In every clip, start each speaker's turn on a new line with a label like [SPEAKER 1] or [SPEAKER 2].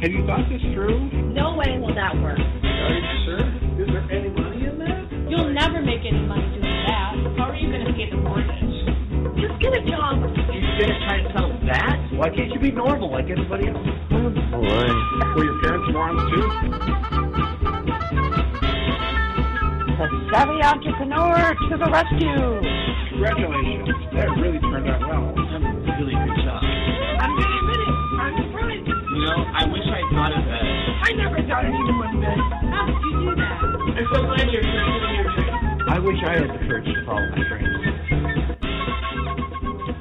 [SPEAKER 1] Have you thought this through?
[SPEAKER 2] No way will that work.
[SPEAKER 1] Are you sure? Is there any money in that?
[SPEAKER 2] You'll never make any money doing that. How are you going to pay the mortgage? Just get a job.
[SPEAKER 3] You're gonna try to sell that? Why can't you be normal like everybody else?
[SPEAKER 4] All right.
[SPEAKER 1] Were your parents morons too?
[SPEAKER 5] The savvy entrepreneur to the rescue.
[SPEAKER 1] Congratulations. That really turned out well.
[SPEAKER 3] Really good job. Know, I wish I thought of that.
[SPEAKER 2] I never thought anyone would bet. How did you do that?
[SPEAKER 3] I'm so glad you're pursuing your dream.
[SPEAKER 4] I wish I had the courage to follow my dreams.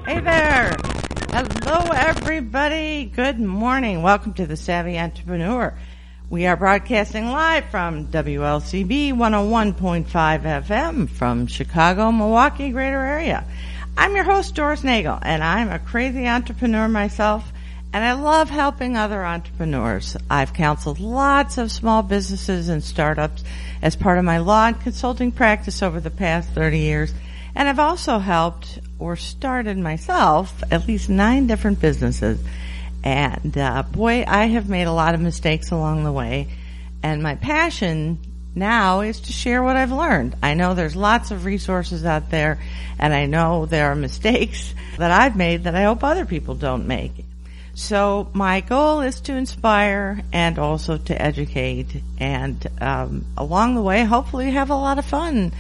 [SPEAKER 5] Hey there. Hello, everybody. Good morning. Welcome to the Savvy Entrepreneur. We are broadcasting live from WLCB 101.5 FM from Chicago, Milwaukee, greater area. I'm your host, Doris Nagel, and I'm a crazy entrepreneur myself, and I love helping other entrepreneurs. I've counseled lots of small businesses and startups as part of my law and consulting practice over the past 30 years, and I've also helped or started myself at least nine different businesses. And uh, boy, I have made a lot of mistakes along the way. And my passion now is to share what I've learned. I know there's lots of resources out there, and I know there are mistakes that I've made that I hope other people don't make. So my goal is to inspire and also to educate, and um, along the way, hopefully, have a lot of fun.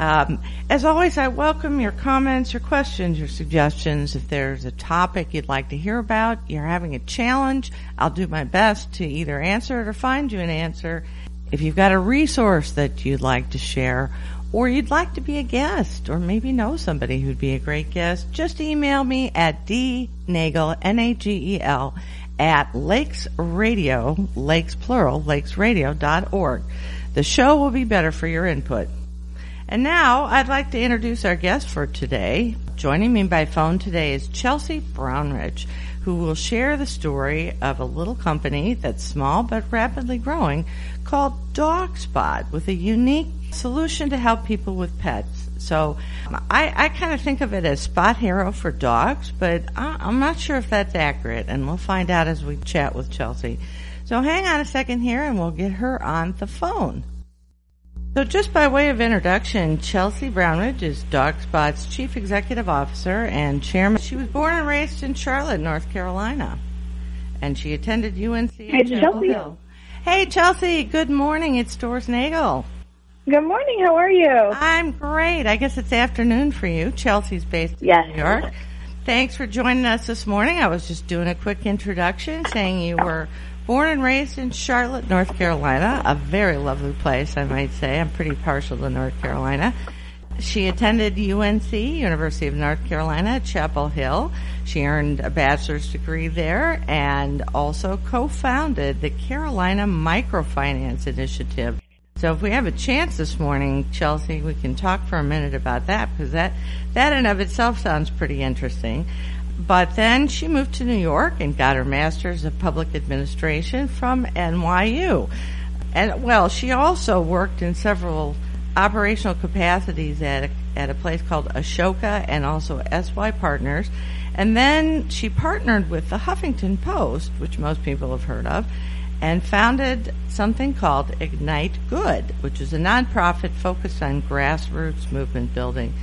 [SPEAKER 5] Um, as always, I welcome your comments, your questions, your suggestions. If there's a topic you'd like to hear about, you're having a challenge, I'll do my best to either answer it or find you an answer. If you've got a resource that you'd like to share, or you'd like to be a guest, or maybe know somebody who'd be a great guest, just email me at dnagel, N-A-G-E-L, at Lakes Radio, Lakes plural, lakesradio.org. The show will be better for your input. And now I'd like to introduce our guest for today. Joining me by phone today is Chelsea Brownridge, who will share the story of a little company that's small but rapidly growing called DogSpot with a unique solution to help people with pets. So I, I kind of think of it as Spot Hero for dogs, but I, I'm not sure if that's accurate, and we'll find out as we chat with Chelsea. So hang on a second here and we'll get her on the phone. So just by way of introduction, Chelsea Brownridge is DogSpot's Chief Executive Officer and Chairman. She was born and raised in Charlotte, North Carolina. And she attended UNC
[SPEAKER 6] Hey,
[SPEAKER 5] Chapel
[SPEAKER 6] Chelsea.
[SPEAKER 5] Hill. Hey, Chelsea. Good morning. It's Doris Nagel.
[SPEAKER 6] Good morning. How are you?
[SPEAKER 5] I'm great. I guess it's afternoon for you. Chelsea's based in
[SPEAKER 6] Yes.
[SPEAKER 5] New York. Thanks for joining us this morning. I was just doing a quick introduction saying you were born and raised in Charlotte, North Carolina, a very lovely place, I might say. I'm pretty partial to North Carolina. She attended UNC, University of North Carolina Chapel Hill. She earned a bachelor's degree there and also co-founded the Carolina Microfinance Initiative. So if we have a chance this morning, Chelsea, we can talk for a minute about that because that, that in of itself sounds pretty interesting. But then she moved to New York and got her master's of public administration from NYU. And well, she also worked in several operational capacities at a, at a place called Ashoka and also SY Partners. And then she partnered with the Huffington Post, which most people have heard of, and founded something called Ignite Good, which is a nonprofit focused on grassroots movement building.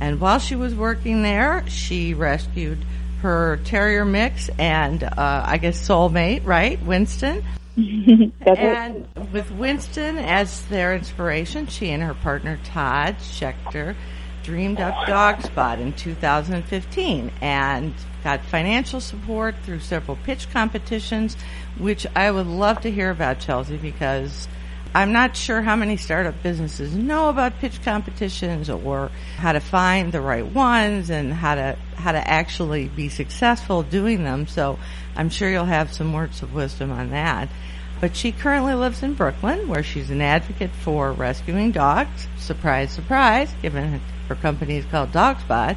[SPEAKER 5] And while she was working there, she rescued her terrier mix and uh, I guess soulmate, right, Winston.
[SPEAKER 6] That's it.
[SPEAKER 5] And with Winston as their inspiration, she and her partner Todd Schechter dreamed up DogSpot in 2015 and got financial support through several pitch competitions, which I would love to hear about, Chelsea, because I'm not sure how many startup businesses know about pitch competitions or how to find the right ones and how to how to actually be successful doing them. So I'm sure you'll have some words of wisdom on that. But she currently lives in Brooklyn, where she's an advocate for rescuing dogs. Surprise, surprise, given her company is called DogSpot.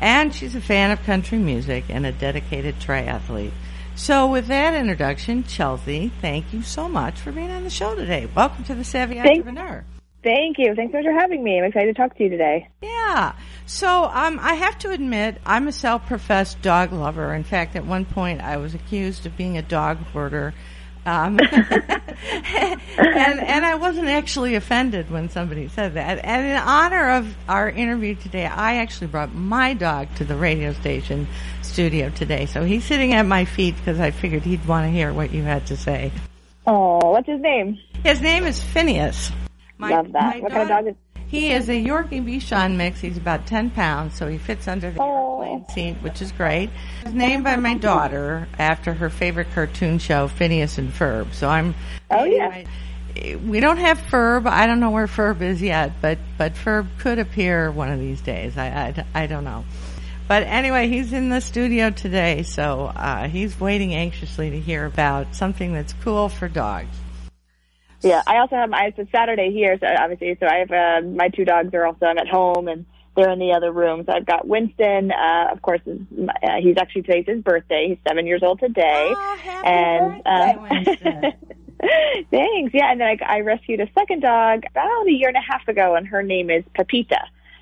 [SPEAKER 5] And she's a fan of country music and a dedicated triathlete. So with that introduction, Chelsea, thank you so much for being on the show today. Welcome to the Savvy Entrepreneur.
[SPEAKER 6] Thank you. Thanks so much for having me. I'm excited to talk to you today.
[SPEAKER 5] Yeah. So um, I have to admit, I'm a self-professed dog lover. In fact, at one point, I was accused of being a dog hoarder. Um, and and I wasn't actually offended when somebody said that. And in honor of our interview today, I actually brought my dog to the radio station studio today. So he's sitting at my feet because I figured he'd want to hear what you had to say.
[SPEAKER 6] Oh, what's his name?
[SPEAKER 5] His name is Phineas. My,
[SPEAKER 6] Love that.
[SPEAKER 5] my
[SPEAKER 6] What kind of dog is?
[SPEAKER 5] He is a Yorkie Bichon mix. He's about 10 pounds, so he fits under the
[SPEAKER 6] Oh.
[SPEAKER 5] airplane seat, which is great. He's named by my daughter after her favorite cartoon show, Phineas and Ferb. So I'm.
[SPEAKER 6] Oh, yeah.
[SPEAKER 5] I- we don't have Ferb. I don't know where Ferb is yet, but but Ferb could appear one of these days. I I, I don't know. But anyway, he's in the studio today, so uh, he's waiting anxiously to hear about something that's cool for dogs.
[SPEAKER 6] Yeah, I also have my, it's a Saturday here, so obviously, so I have, uh, my two dogs are also, I'm at home and they're in the other room. So I've got Winston, uh, of course, is, uh, he's actually today's his birthday. He's seven years old today.
[SPEAKER 5] Oh, happy
[SPEAKER 6] and,
[SPEAKER 5] birthday,
[SPEAKER 6] uh,
[SPEAKER 5] Winston.
[SPEAKER 6] Thanks. Yeah, and then I, I rescued a second dog about a year and a half ago, and her name is Pepita.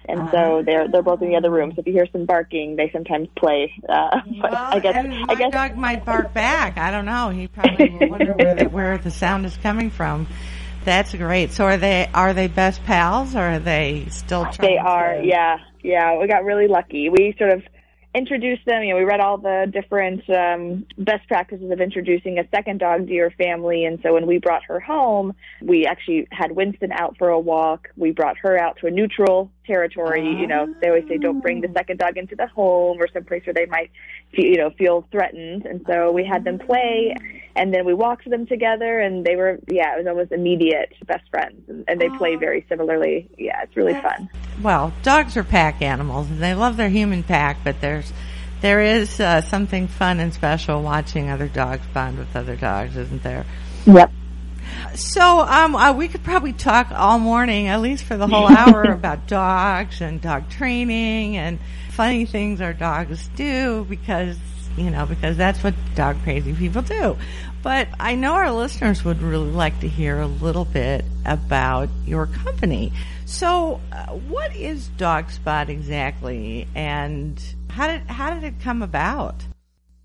[SPEAKER 6] And so they're they're both in the other room. So if you hear some barking, they sometimes play. Uh, but
[SPEAKER 5] Well,
[SPEAKER 6] I guess I guess
[SPEAKER 5] dog might bark back. I don't know. He probably will wonder where the, where the sound is coming from. That's great. So are they are they best pals or are they still
[SPEAKER 6] They are,
[SPEAKER 5] to-
[SPEAKER 6] yeah, yeah. We got really lucky. We sort of introduced them. You know, we read all the different um, best practices of introducing a second dog to your family, and so when we brought her home, we actually had Winston out for a walk. We brought her out to a neutral territory. You know, they always say don't bring the second dog into the home or some place where they might, feel, you know, feel threatened. And so we had them play. And then we walked them together, and they were, yeah, it was almost immediate best friends, and, and they play very similarly. Yeah, it's really fun.
[SPEAKER 5] Well, dogs are pack animals and they love their human pack, but there's there is uh, something fun and special watching other dogs bond with other dogs, isn't there?
[SPEAKER 6] Yep.
[SPEAKER 5] So um, uh, we could probably talk all morning, at least for the whole hour, about dogs and dog training and funny things our dogs do because you know because that's what dog crazy people do. But I know our listeners would really like to hear a little bit about your company. So, uh, what is DogSpot exactly, and how did how did it come about?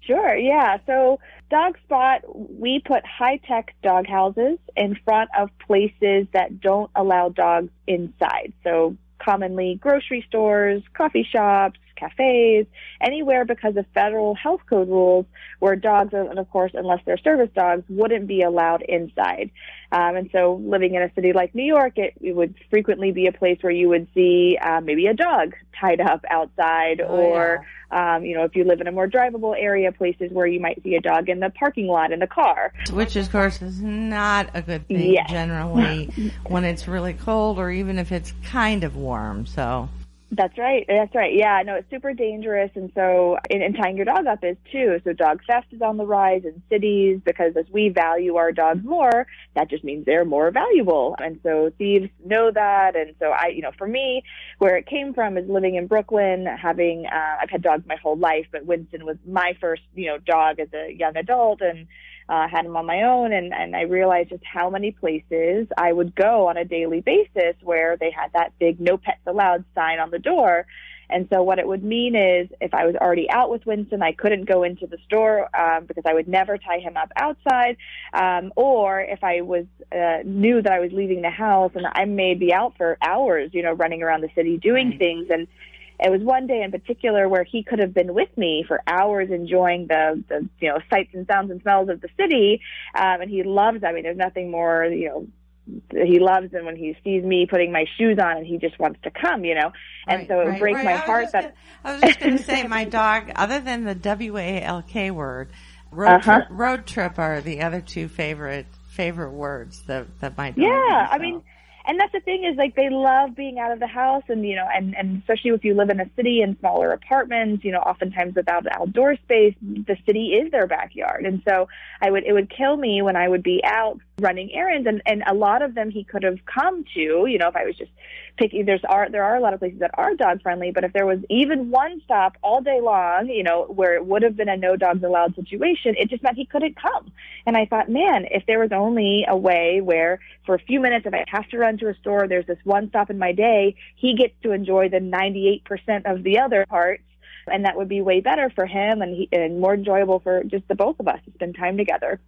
[SPEAKER 6] Sure, yeah. So DogSpot, we put high-tech dog houses in front of places that don't allow dogs inside. So commonly grocery stores, coffee shops, cafes, anywhere because of federal health code rules where dogs, and of course, unless they're service dogs, wouldn't be allowed inside. Um, and so living in a city like New York, it, it would frequently be a place where you would see uh, maybe a dog tied up outside
[SPEAKER 5] Oh,
[SPEAKER 6] or um, you know, if you live in a more drivable area, places where you might see a dog in the parking lot in the car.
[SPEAKER 5] Which, of course, is not a good thing
[SPEAKER 6] Yes.
[SPEAKER 5] generally when it's really cold or even if it's kind of warm. So,
[SPEAKER 6] That's right. That's right. Yeah, no, it's super dangerous. And so, and, and tying your dog up is too. So dog theft is on the rise in cities because as we value our dogs more, that just means they're more valuable. And so thieves know that. And so I, you know, for me, where it came from is living in Brooklyn, having, uh, I've had dogs my whole life, but Winston was my first, you know, dog as a young adult and, uh, had him on my own and, and I realized just how many places I would go on a daily basis where they had that big no pets allowed sign on the door. And so what it would mean is if I was already out with Winston, I couldn't go into the store um, because I would never tie him up outside. Um, or if I was uh, knew that I was leaving the house and I may be out for hours, you know, running around the city doing
[SPEAKER 5] Right.
[SPEAKER 6] things and it was one day in particular where he could have been with me for hours enjoying the, the you know sights and sounds and smells of the city um and he loves i mean there's nothing more you know he loves them when he sees me putting my shoes on and he just wants to come you know and
[SPEAKER 5] Right,
[SPEAKER 6] so it
[SPEAKER 5] right,
[SPEAKER 6] breaks
[SPEAKER 5] right.
[SPEAKER 6] my heart that
[SPEAKER 5] gonna- I was just going to say, my dog, other than the W A L K word, road,
[SPEAKER 6] Uh-huh.
[SPEAKER 5] trip, road trip are the other two favorite favorite words that that my dog.
[SPEAKER 6] Yeah, I mean, and that's the thing is like they love being out of the house, and you know, and and especially if you live in a city in smaller apartments, you know, oftentimes without outdoor space, the city is their backyard, and so I would it would kill me when I would be out running errands, and and a lot of them he could have come to, you know, if I was just picking. There's are there are a lot of places that are dog friendly, but if there was even one stop all day long, you know, where it would have been a no dogs allowed situation, it just meant he couldn't come. And I thought, man, if there was only a way where for a few minutes, if I have to run to a store, there's this one stop in my day, he gets to enjoy the 98% of the other parts. And that would be way better for him and, he, and more enjoyable for just the both of us to spend time together.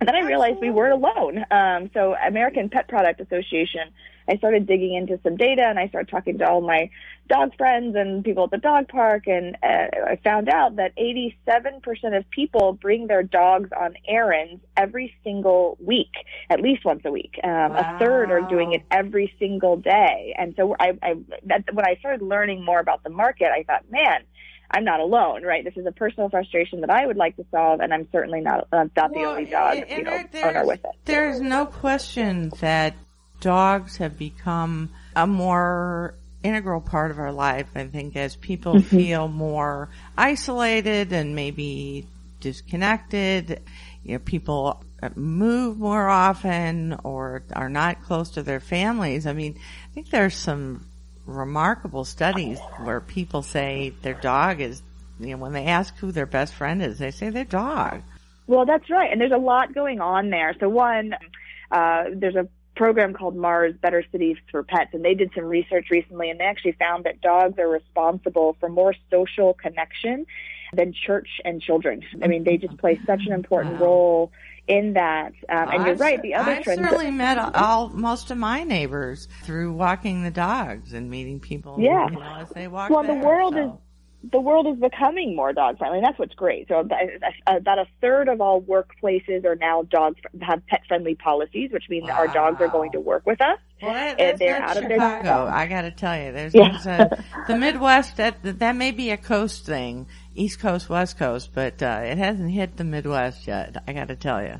[SPEAKER 6] And then I realized we weren't alone. Um, so American Pet Product Association, I started digging into some data and I started talking to all my dog friends and people at the dog park. And uh, I found out that 87% of people bring their dogs on errands every single week, at least once a week. Um,
[SPEAKER 5] Wow.
[SPEAKER 6] A third are doing it every single day. And so I, I that, when I started learning more about the market, I thought, man, I'm not alone, right? This is a personal frustration that I would like to solve, and I'm certainly not uh, not the only dog
[SPEAKER 5] and
[SPEAKER 6] you know,
[SPEAKER 5] there- there's-
[SPEAKER 6] owner with it.
[SPEAKER 5] There's no question that dogs have become a more integral part of our life. I think as people
[SPEAKER 6] Mm-hmm.
[SPEAKER 5] feel more isolated and maybe disconnected, you know, people move more often or are not close to their families. I mean, I think there's some remarkable studies where people say their dog is, you know, when they ask who their best friend is, they say their dog.
[SPEAKER 6] Well, that's right, and there's a lot going on there. So one, uh, there's a program called Mars Better Cities for Pets, and they did some research recently, and they actually found that dogs are responsible for more social connection than church and children. I mean, they just play such an important
[SPEAKER 5] Wow.
[SPEAKER 6] role in that. Um, and you're right. The other
[SPEAKER 5] I've
[SPEAKER 6] trend.
[SPEAKER 5] certainly met all most of my neighbors through walking the dogs and meeting people.
[SPEAKER 6] Yeah.
[SPEAKER 5] you know, as they walk.
[SPEAKER 6] Well, the world
[SPEAKER 5] so.
[SPEAKER 6] the world is becoming more dog friendly. and That's what's great. So about about a third of all workplaces are now dog have pet friendly policies, which means that our dogs are going to work with us.
[SPEAKER 5] Well, that,
[SPEAKER 6] and they're out of their-
[SPEAKER 5] Chicago. I got to tell you, there's,
[SPEAKER 6] Yeah.
[SPEAKER 5] there's a, the Midwest. That that may be a coast thing, East Coast, West Coast, but uh, it hasn't hit the Midwest yet. I got to tell you.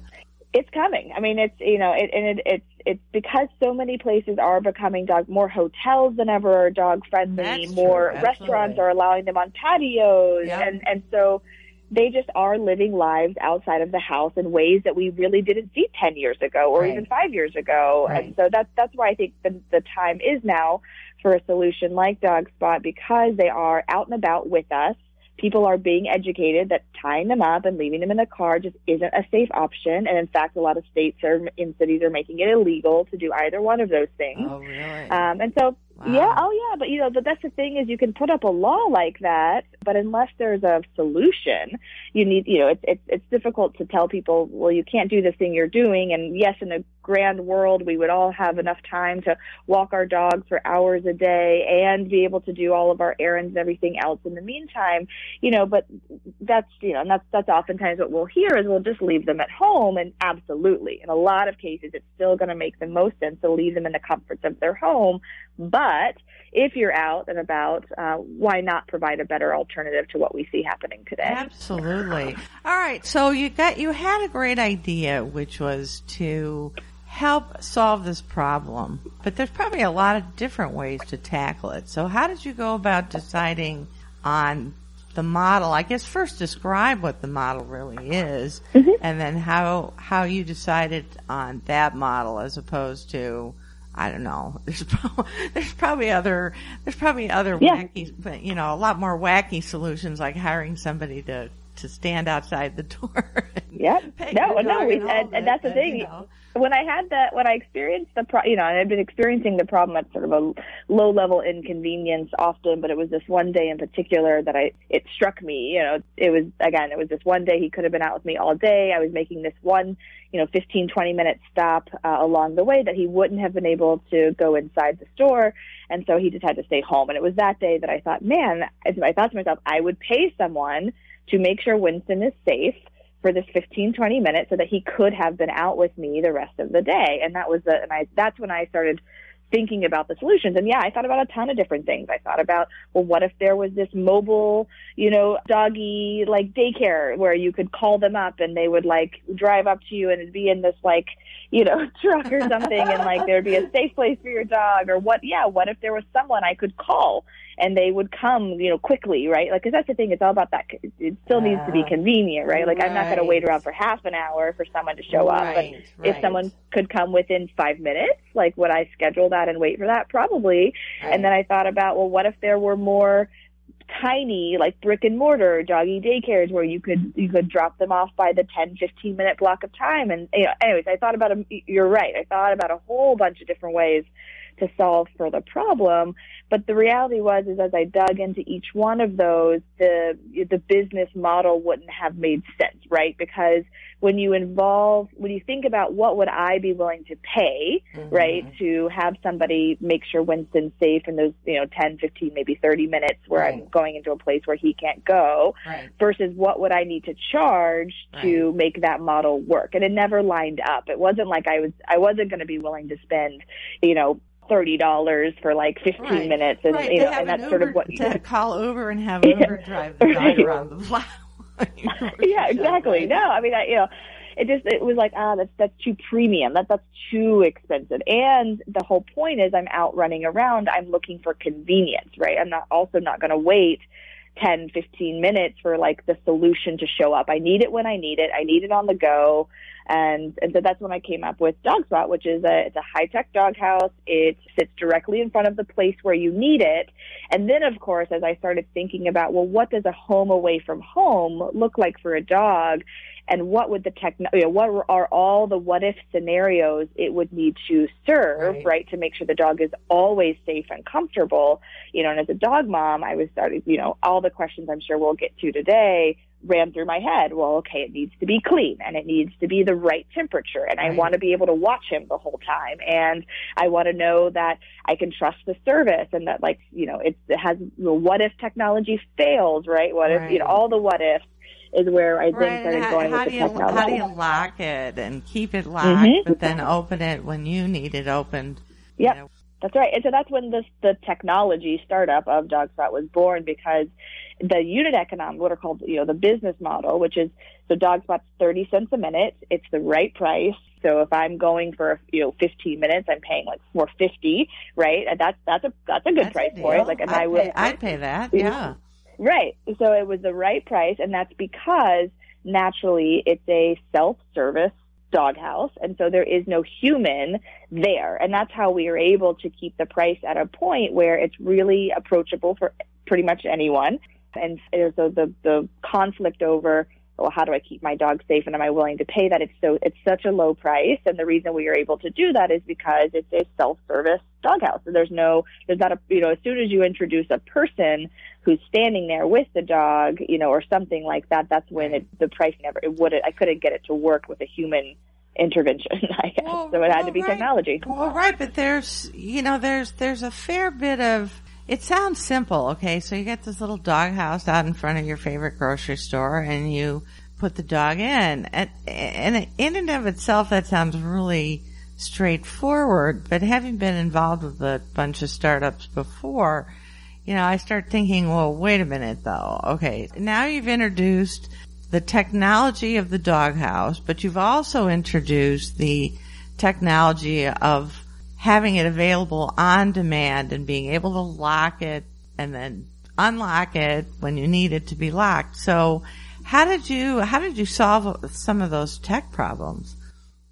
[SPEAKER 6] It's coming. I mean, it's you know, it, and it, it's it's because so many places are becoming dog more hotels than ever are dog friendly.
[SPEAKER 5] That's true.
[SPEAKER 6] More
[SPEAKER 5] Absolutely.
[SPEAKER 6] restaurants are allowing them on patios,
[SPEAKER 5] Yep.
[SPEAKER 6] and and so they just are living lives outside of the house in ways that we really didn't see 10 years ago or
[SPEAKER 5] Right.
[SPEAKER 6] even five years ago.
[SPEAKER 5] Right.
[SPEAKER 6] And so that's, that's why I think the, the time is now for a solution like DogSpot because they are out and about with us. People are being educated that tying them up and leaving them in the car just isn't a safe option. And in fact, a lot of states are, in cities are making it illegal to do either one of those things.
[SPEAKER 5] Oh, really?
[SPEAKER 6] Um, and so,
[SPEAKER 5] Wow.
[SPEAKER 6] yeah, oh yeah, but you know, but that's the thing is you can put up a law like that, but unless there's a solution, you need, you know, it's it's it's difficult to tell people, well, you can't do this thing you're doing. And yes, in a grand world, we would all have enough time to walk our dogs for hours a day and be able to do all of our errands and everything else in the meantime, you know. But that's you know, and that's that's oftentimes what we'll hear is we'll just leave them at home, and absolutely, in a lot of cases, it's still going to make the most sense to leave them in the comforts of their home. But if you're out and about, uh, why not provide a better alternative to what we see happening today?
[SPEAKER 5] Absolutely. All right. So you got you had a great idea, which was to help solve this problem. But there's probably a lot of different ways to tackle it. So how did you go about deciding on the model? I guess first describe what the model really is, and then how how you decided on that model as opposed to I don't know. There's probably, there's probably other there's probably other
[SPEAKER 6] Yeah.
[SPEAKER 5] wacky, but you know, a lot more wacky solutions like hiring somebody to to stand outside the door. pay
[SPEAKER 6] No, no, we,
[SPEAKER 5] and
[SPEAKER 6] and, and that's the thing.
[SPEAKER 5] you know.
[SPEAKER 6] When I had that, when I experienced the, pro- you know, I've been experiencing the problem at sort of a low level inconvenience often, but it was this one day in particular that I, it struck me, you know, it was, again, it was this one day he could have been out with me all day. I was making this one, you know, 15, 20 minute stop uh, along the way that he wouldn't have been able to go inside the store. And so he just had to stay home. And it was that day that I thought, man, I thought to myself, I would pay someone to make sure Winston is safe for this 15, 20 minutes so that he could have been out with me the rest of the day. And that was the, and I, that's when I started thinking about the solutions. And yeah, I thought about a ton of different things. I thought about, well, what if there was this mobile, you know, doggy like daycare where you could call them up and they would like drive up to you and it'd be in this like, you know, truck or something and like there'd be a safe place for your dog or what, yeah, what if there was someone I could call and they would come, you know, quickly, right? Like, cause that's the thing. It's all about that. It still needs to be convenient, right? Like, I'm not going to wait around for half an hour for someone to show up. But
[SPEAKER 5] Right,
[SPEAKER 6] if someone could come within five minutes, like, would I schedule that and wait for that? Probably.
[SPEAKER 5] Right.
[SPEAKER 6] And then I thought about, well, what if there were more tiny like brick and mortar doggy daycares where you could you could drop them off by the 10 15 minute block of time and you know, anyways i thought about a, you're right i thought about a whole bunch of different ways to solve for the problem but the reality was is as i dug into each one of those the the business model wouldn't have made sense right because when you involve when you think about what would I be willing to pay, mm-hmm. right, to have somebody make sure Winston's safe in those, you know, 10, 15, maybe 30 minutes where right. I'm going into a place where he can't go right. versus what would I need to charge right. to make that model work. And it never lined up. It wasn't like I was I wasn't going to be willing to spend, you know, thirty dollars for like fifteen right. minutes, and
[SPEAKER 5] right.
[SPEAKER 6] you know, and that's
[SPEAKER 5] Uber,
[SPEAKER 6] sort of what
[SPEAKER 5] you call over and have Uber drive the dog around the block.
[SPEAKER 6] yeah, exactly. No, I mean, I, you know, it just it was like ah, that's that's too premium. That that's too expensive. And the whole point is, I'm out running around. I'm looking for convenience, right? I'm not also not going to wait 10, 15 minutes for like the solution to show up. I need it when I need it. I need it on the go. And, and so that's when I came up with DogSpot, which is a, it's a high tech doghouse. It sits directly in front of the place where you need it. And then of course, as I started thinking about, well, what does a home away from home look like for a dog? and what would the tech, you know, what are all the what if scenarios it would need to serve, right. right, to make sure the dog is always safe and comfortable, you know, and as a dog mom, I was starting, you know, all the questions I'm sure we'll get to today ran through my head. Well, okay, it needs to be clean and it needs to be the right temperature and right. I want to be able to watch him the whole time and I want to know that I can trust the service and that like, you know, it has, you know, what if technology fails, right? What right. if, you know, all the what ifs is where I think right. started how,
[SPEAKER 5] going
[SPEAKER 6] how
[SPEAKER 5] with
[SPEAKER 6] the technology.
[SPEAKER 5] How do you lock it and keep it locked, mm-hmm. but then open it when you need it opened?
[SPEAKER 6] Yep. You know? That's right. And so that's when this, the technology startup of DogSpot was born because the unit economics, what are called, you know, the business model, which is, so DogSpot's 30 cents a minute. It's the right price. So if I'm going for, you know, 15 minutes, I'm paying like 450, right? And that's, that's a, that's a good
[SPEAKER 5] that's
[SPEAKER 6] price
[SPEAKER 5] a
[SPEAKER 6] for it. Like, and
[SPEAKER 5] I'd
[SPEAKER 6] I would,
[SPEAKER 5] pay, I'd pay that. Yeah.
[SPEAKER 6] Right. So it was the right price, and that's because naturally it's a self-service doghouse, and so there is no human there, and that's how we are able to keep the price at a point where it's really approachable for pretty much anyone. And so the the conflict over well, how do I keep my dog safe and am I willing to pay that? It's so, it's such a low price. And the reason we are able to do that is because it's a self-service doghouse. So there's no, there's not a, you know, as soon as you introduce a person who's standing there with the dog, you know, or something like that, that's when it, the price never, it would, I couldn't get it to work with a human intervention, I guess. Well, so it had
[SPEAKER 5] well,
[SPEAKER 6] to be
[SPEAKER 5] right.
[SPEAKER 6] technology.
[SPEAKER 5] Well, right, but there's, you know, there's, there's a fair bit of, it sounds simple, okay? So you get this little dog house out in front of your favorite grocery store and you put the dog in. And, and in and of itself, that sounds really straightforward, but having been involved with a bunch of startups before, you know, I start thinking, well, wait a minute though. Okay, now you've introduced the technology of the doghouse, but you've also introduced the technology of having it available on demand and being able to lock it and then unlock it when you need it to be locked. So how did you how did you solve some of those tech problems?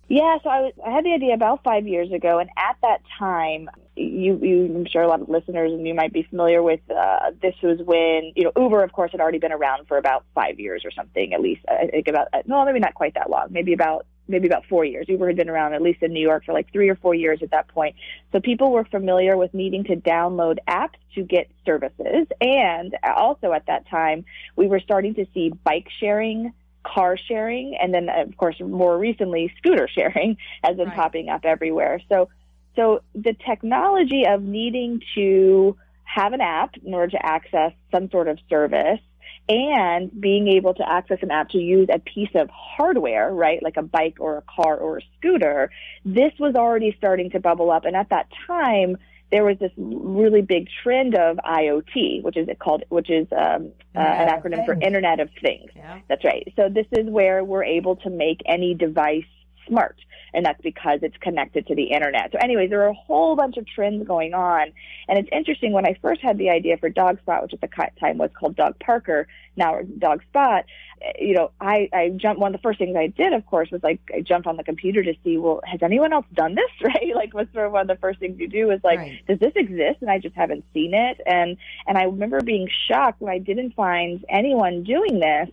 [SPEAKER 6] Yeah, so I, was, I had the idea about five years ago, and at that time, you, you, I'm sure a lot of listeners and you might be familiar with. Uh, this was when you know Uber, of course, had already been around for about five years or something, at least. I think about no, maybe not quite that long, maybe about maybe about four years. Uber had been around at least in New York for like three or four years at that point. So people were familiar with needing to download apps to get services. And also at that time, we were starting to see bike sharing car sharing and then of course more recently scooter sharing has been right. popping up everywhere so so the technology of needing to have an app in order to access some sort of service and being able to access an app to use a piece of hardware, right, like a bike or a car or a scooter, this was already starting to bubble up. And at that time, there was this really big trend of IoT, which is called, which is um, uh, an acronym for Internet of Things.
[SPEAKER 5] Yeah.
[SPEAKER 6] That's right. So this is where we're able to make any device smart. And that's because it's connected to the internet. So anyways, there are a whole bunch of trends going on. And it's interesting when I first had the idea for Dog Spot, which at the time was called Dog Parker, now Dog Spot, you know, I, I jumped, one of the first things I did, of course, was like, I jumped on the computer to see, well, has anyone else done this? Right? Like, was sort of one of the first things you do is like,
[SPEAKER 5] Right.
[SPEAKER 6] does this exist? And I just haven't seen it. And, and I remember being shocked when I didn't find anyone doing this.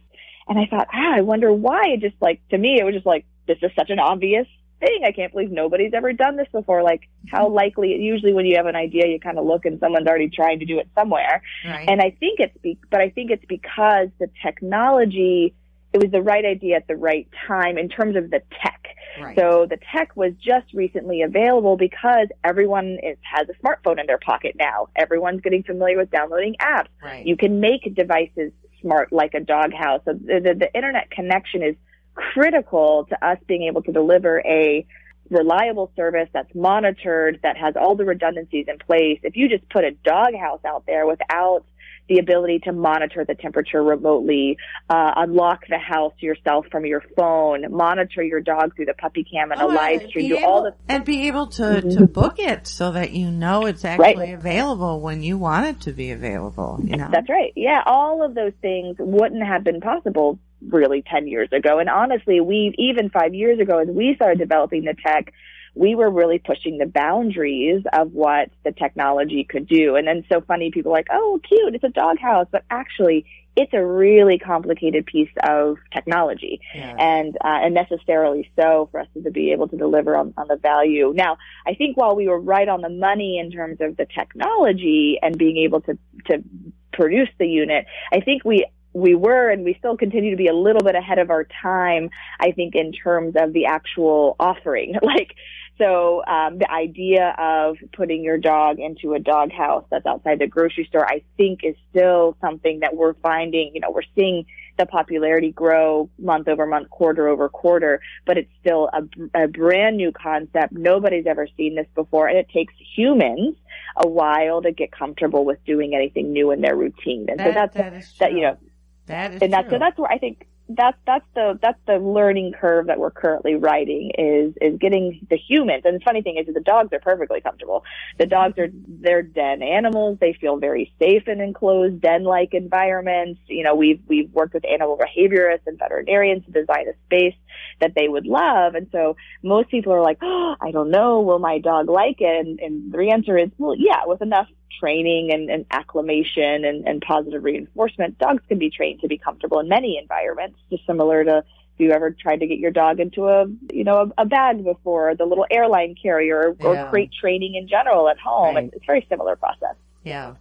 [SPEAKER 6] And I thought, ah, I wonder why. It just like, to me, it was just like, this is such an obvious thing. I can't believe nobody's ever done this before. Like, how mm-hmm. likely, usually when you have an idea, you kind of look and someone's already trying to do it somewhere.
[SPEAKER 5] Right.
[SPEAKER 6] And I think it's be, but I think it's because the technology, it was the right idea at the right time in terms of the tech.
[SPEAKER 5] right.
[SPEAKER 6] So the tech was just recently available because everyone is, has a smartphone in their pocket now. Everyone's getting familiar with downloading apps.
[SPEAKER 5] right.
[SPEAKER 6] You can make devices smart like a doghouse. So the, the, the internet connection is critical to us being able to deliver a reliable service that's monitored, that has all the redundancies in place. If you just put a doghouse out there without the ability to monitor the temperature remotely, uh, unlock the house yourself from your phone, monitor your dog through the puppy cam and a
[SPEAKER 5] Oh,
[SPEAKER 6] live stream,
[SPEAKER 5] be
[SPEAKER 6] do all the
[SPEAKER 5] and be able to, to book it so that you know it's actually available when you want it to be available. You know,
[SPEAKER 6] That's right. Yeah, all of those things wouldn't have been possible really 10 years ago. And honestly, we even 5 years ago as we started developing the tech, we were really pushing the boundaries of what the technology could do. And then so funny people are like, "Oh, cute, it's a doghouse," but actually it's a really complicated piece of technology
[SPEAKER 5] Yeah.
[SPEAKER 6] and uh, and necessarily so for us to be able to deliver on, on the value. Now, I think while we were right on the money in terms of the technology and being able to to produce the unit, I think we we were and we still continue to be a little bit ahead of our time. I think in terms of the actual offering, like. So um, the idea of putting your dog into a dog house that's outside the grocery store, I think, is still something that we're finding. You know, we're seeing the popularity grow month over month, quarter over quarter, but it's still a, a brand new concept. Nobody's ever seen this before, and it takes humans a while to get comfortable with doing anything new in their routine. And so
[SPEAKER 5] That-
[SPEAKER 6] that's
[SPEAKER 5] that is
[SPEAKER 6] that you know,
[SPEAKER 5] that is
[SPEAKER 6] and that's
[SPEAKER 5] true.
[SPEAKER 6] so that's where I think that's that's the that's the learning curve that we're currently riding is is getting the humans. And the funny thing is, the dogs are perfectly comfortable. The dogs are they're den animals. They feel very safe in enclosed den-like environments. You know, we've we've worked with animal behaviorists and veterinarians to design a space that they would love. And so most people are like, oh, I don't know, will my dog like it? And, and the answer is, well, yeah, with enough training and, and acclimation and, and positive reinforcement, dogs can be trained to be comfortable in many environments, just similar to if you ever tried to get your dog into a you know a, a bag before the little airline carrier or,
[SPEAKER 5] Yeah.
[SPEAKER 6] or crate training in general at home.
[SPEAKER 5] Right.
[SPEAKER 6] It's, it's a very similar process.
[SPEAKER 5] Yeah.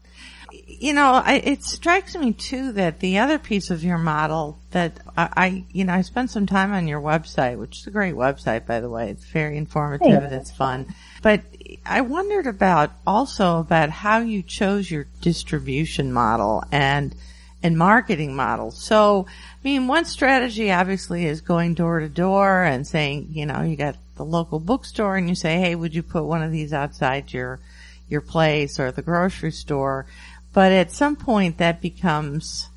[SPEAKER 5] You know, I, it strikes me too that the other piece of your model that I, I, you know, I spent some time on your website, which is a great website, by the way. It's very informative and it's fun. But I wondered about also about how you chose your distribution model and, and marketing model. So, I mean, one strategy obviously is going door to door and saying, you know, you got the local bookstore and you say, hey, would you put one of these outside your, your place or the grocery store. But at some point that becomes,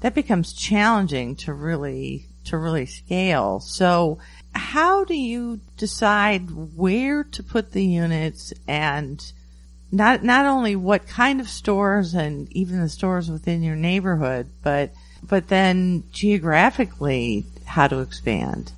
[SPEAKER 5] that becomes challenging to really, to really scale. So how do you decide where to put the units and not, not only what kind of stores and even the stores within your neighborhood, but, but then geographically how to expand?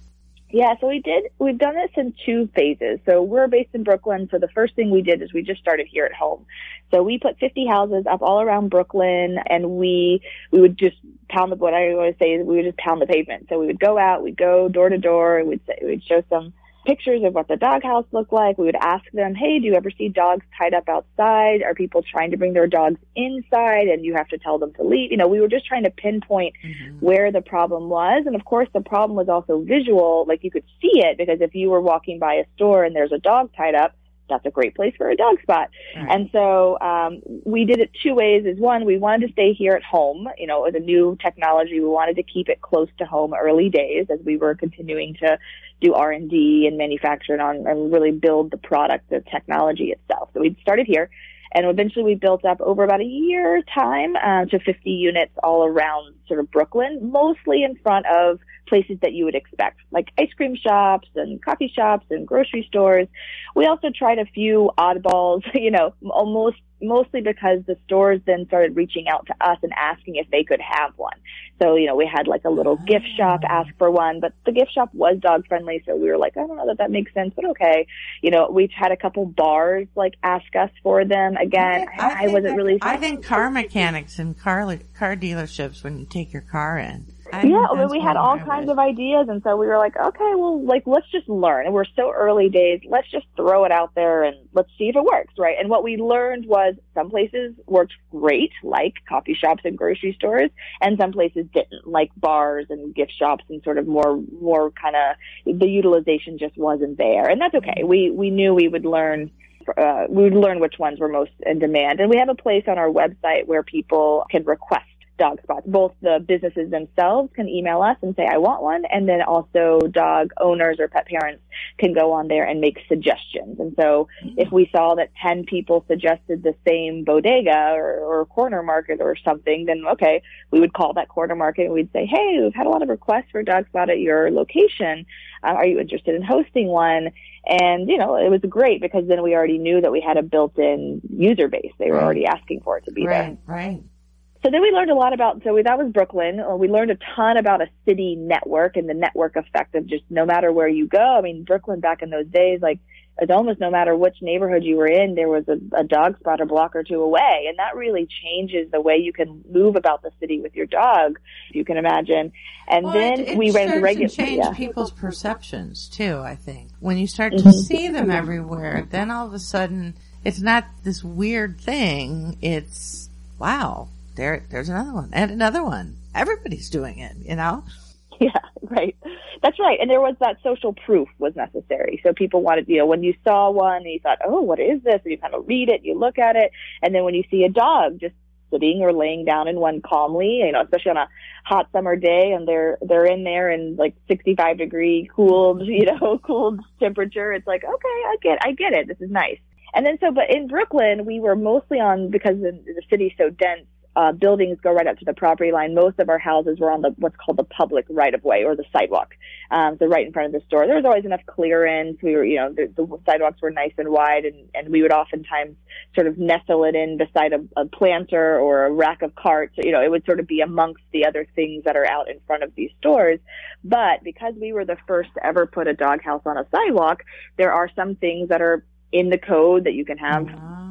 [SPEAKER 6] Yeah, so we did, we've done this in two phases. So we're based in Brooklyn. So the first thing we did is we just started here at home. So we put 50 houses up all around Brooklyn and we, we would just pound the, what I always say is we would just pound the pavement. So we would go out, we'd go door to door, we'd say, we'd show some pictures of what the doghouse looked like. We would ask them, hey, do you ever see dogs tied up outside? Are people trying to bring their dogs inside and you have to tell them to leave? You know, we were just trying to pinpoint mm-hmm. where the problem was. And of course, the problem was also visual. Like you could see it because if you were walking by a store and there's a dog tied up, that's a great place for a dog spot.
[SPEAKER 5] Right.
[SPEAKER 6] And so um, we did it two ways. Is one, we wanted to stay here at home. You know, with a new technology, we wanted to keep it close to home early days as we were continuing to do R and D and manufacture and, on, and really build the product, the technology itself. So we started here. And eventually we built up over about a year time uh, to 50 units all around sort of Brooklyn, mostly in front of places that you would expect, like ice cream shops and coffee shops and grocery stores. We also tried a few oddballs, you know, almost mostly because the stores then started reaching out to us and asking if they could have one. So, you know, we had like a little gift ah. shop ask for one, but the gift shop was dog friendly. So we were like, I don't know that that makes sense, but okay. You know, we've had a couple bars like ask us for them. Again, I, I,
[SPEAKER 5] think
[SPEAKER 6] wasn't
[SPEAKER 5] that-
[SPEAKER 6] really.
[SPEAKER 5] I think car mechanics and car car dealerships when you take your car in. I
[SPEAKER 6] yeah, well, we had all kinds of ideas, and so we were like, okay, well, like let's just learn. And we're so early days. Let's just throw it out there and let's see if it works, right? And what we learned was some places worked great, like coffee shops and grocery stores, and some places didn't, like bars and gift shops and sort of more more kind of the utilization just wasn't there, and that's okay. We we knew we would learn uh, we would learn which ones were most in demand. And we have a place on our website where people can request dog spots. Both the businesses themselves can email us and say, I want one. And then also dog owners or pet parents can go on there and make suggestions. And so if we saw that 10 people suggested the same bodega or, or corner market or something, then okay, we would call that corner market and we'd say, Hey, we've had a lot of requests for dog spot at your location. Uh, are you interested in hosting one? And, you know, it was great because then we already knew that we had a built-in user base. They were
[SPEAKER 5] Right.
[SPEAKER 6] already asking for it to be there.
[SPEAKER 5] Right, right.
[SPEAKER 6] So then we learned a lot about, so we, that was Brooklyn. Uh, We learned a ton about a city network and the network effect of just no matter where you go. I mean, Brooklyn back in those days, like, it's almost no matter which neighborhood you were in, there was a, a dog spot a block or two away. And that really changes the way you can move about the city with your dog, if you can imagine. And
[SPEAKER 5] Well,
[SPEAKER 6] then
[SPEAKER 5] it, it
[SPEAKER 6] we ran
[SPEAKER 5] starts
[SPEAKER 6] regular,
[SPEAKER 5] to change
[SPEAKER 6] yeah.
[SPEAKER 5] people's perceptions too. I think when you start to
[SPEAKER 6] Mhm.
[SPEAKER 5] see them everywhere, then all of a sudden it's not this weird thing. It's wow, there, there's another one and another one. Everybody's doing it, you know.
[SPEAKER 6] Yeah, right. That's right. And there was that social proof was necessary. So people wanted, you know, when you saw one and you thought, oh, what is this? And you kind of read it, you look at it, and then when you see a dog just sitting or laying down in one calmly, you know, especially on a hot summer day and they're, they're in there in like 65 degree cooled, you know, cooled temperature. It's like, okay, I get, I get it. This is nice. And then so, but in Brooklyn, we were mostly on, because the, the city's so dense, uh, buildings go right up to the property line. Most of our houses were on the what's called the public right of way or the sidewalk, um, so right in front of the store. There was always enough clearance. We were, you know, the, the sidewalks were nice and wide, and and we would oftentimes sort of nestle it in beside a, a planter or a rack of carts. You know, it would sort of be amongst the other things that are out in front of these stores. But because we were the first to ever put a doghouse on a sidewalk, there are some things that are in the code that you can have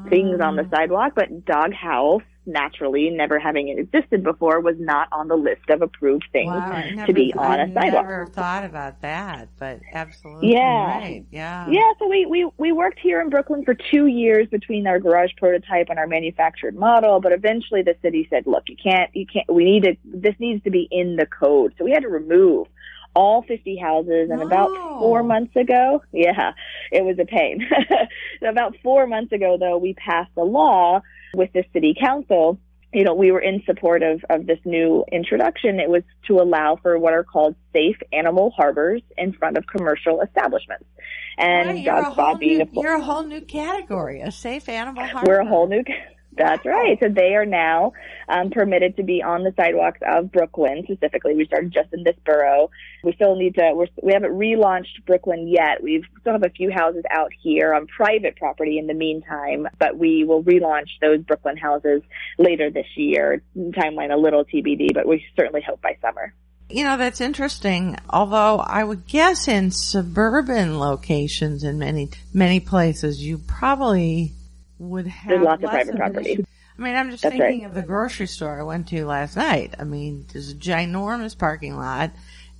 [SPEAKER 6] things on the sidewalk, but dog house naturally, never having existed before, was not on the list of approved things
[SPEAKER 5] Wow, I
[SPEAKER 6] to be on
[SPEAKER 5] I
[SPEAKER 6] a sidewalk.
[SPEAKER 5] I never thought about that, but absolutely
[SPEAKER 6] Yeah.
[SPEAKER 5] right. Yeah.
[SPEAKER 6] Yeah, so we, we, we worked here in Brooklyn for two years between our garage prototype and our manufactured model, but eventually the city said, look, you can't, you can't, we need to, this needs to be in the code. So we had to remove all 50 houses and about four months ago, yeah, it was a pain. about four months ago though, we passed a law with the city council you know, we were in support of, of this new introduction. It was to allow for what are called safe animal harbors in front of commercial establishments. And
[SPEAKER 5] Right, you're, a whole
[SPEAKER 6] being
[SPEAKER 5] new, you're a whole new category, a safe animal harbor.
[SPEAKER 6] we're a whole new, that's right. So they are now um, permitted to be on the sidewalks of Brooklyn specifically. We started just in this borough. We still need to, we're, we haven't relaunched Brooklyn yet. We still have a few houses out here on private property in the meantime, but we will relaunch those Brooklyn houses later this year. Timeline a little TBD, but we certainly hope by summer.
[SPEAKER 5] You know, that's interesting. Although I would guess in suburban locations in many, many places, you probably would have
[SPEAKER 6] There's lots of private property.
[SPEAKER 5] I mean, I'm just
[SPEAKER 6] That's
[SPEAKER 5] thinking
[SPEAKER 6] right.
[SPEAKER 5] of the grocery store I went to last night. I mean, there's a ginormous parking lot